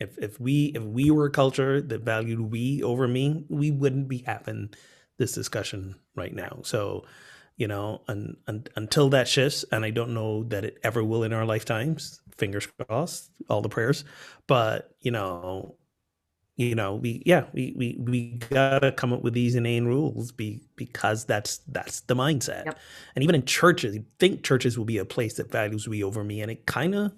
Speaker 2: if if we if we were a culture that valued we over me, we wouldn't be having this discussion right now. So, you know, un, un, until that shifts, and I don't know that it ever will in our lifetimes. Fingers crossed, all the prayers. But you know, you know, we yeah, we we we gotta come up with these inane rules be, because that's that's the mindset. Yep. And even in churches, you think churches will be a place that values we over me, and it kind of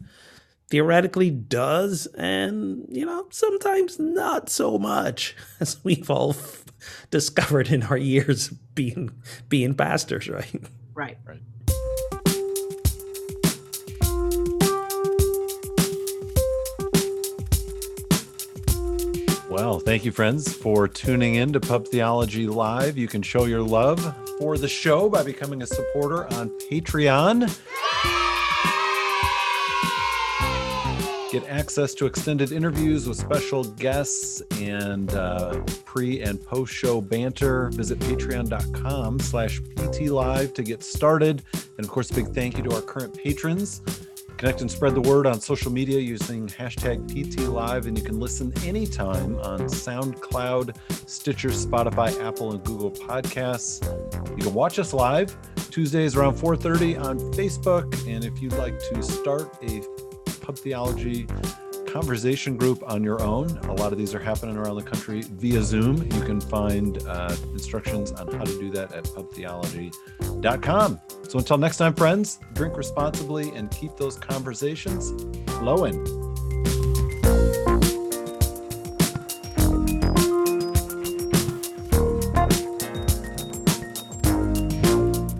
Speaker 2: theoretically does, and you know, sometimes not so much, as we've all f- discovered in our years being being pastors, right?
Speaker 1: Right. Right.
Speaker 3: Well, thank you, friends, for tuning in to Pub Theology Live. You can show your love for the show by becoming a supporter on Patreon. Get access to extended interviews with special guests and uh, pre and post show banter. Visit patreon.com slash ptlive to get started. And of course, a big thank you to our current patrons. Connect and spread the word on social media using hashtag PTLive, and you can listen anytime on SoundCloud, Stitcher, Spotify, Apple, and Google Podcasts. You can watch us live Tuesdays around 4:30 on Facebook, and if you'd like to start a Pub Theology conversation group on your own. A lot of these are happening around the country via Zoom. You can find uh, instructions on how to do that at pubtheology.com. So until next time, friends, drink responsibly and keep those conversations flowing.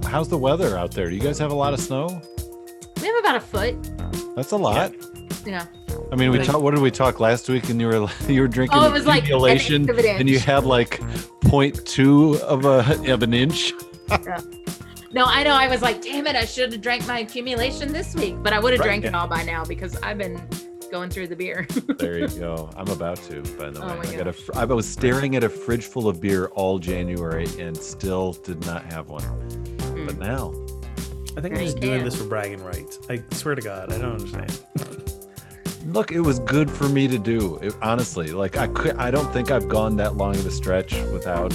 Speaker 3: How's the weather out there? Do you guys have a lot of snow?
Speaker 1: We have about a foot.
Speaker 3: That's a lot.
Speaker 1: Yeah.
Speaker 3: I mean, we
Speaker 1: Like-
Speaker 3: talked. What did we talk last week? And you were you were drinking
Speaker 1: Oh, it was like an
Speaker 3: accumulation,
Speaker 1: an
Speaker 3: and you had like 0.2 of a of an inch.
Speaker 1: No, I know. I was like, damn it, I should have drank my accumulation this week, but I would have
Speaker 3: Right,
Speaker 1: drank it all by now because I've been going through the beer.
Speaker 3: There you go. I'm about to. By the
Speaker 1: Oh
Speaker 3: way,
Speaker 1: my
Speaker 3: I got a. fr- I was staring at a fridge full of beer all January and still did not have one. But hmm. now,
Speaker 2: I think
Speaker 1: There
Speaker 2: I'm just doing this for bragging rights. I swear to God, I don't understand.
Speaker 3: look, it was good for me to do. It, honestly, like I could. I don't think I've gone that long of a stretch without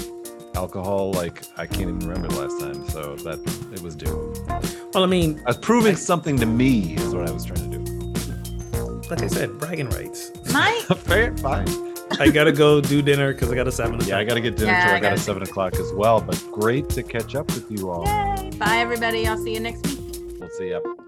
Speaker 3: alcohol. Like I can't even remember the last time. So that it was due.
Speaker 2: Well, I mean,
Speaker 3: I was proving something to me is what I was trying to do.
Speaker 2: like I said, bragging rights.
Speaker 1: My
Speaker 3: Fair, fine.
Speaker 2: I gotta go do dinner because I got a seven.
Speaker 3: Yeah, I got to get dinner
Speaker 1: Yeah,
Speaker 3: too.
Speaker 1: I
Speaker 3: I got a
Speaker 1: gotta
Speaker 3: seven o'clock as well. But great to catch up with you all.
Speaker 1: yay. Bye everybody. I'll see you next week.
Speaker 3: We'll see you.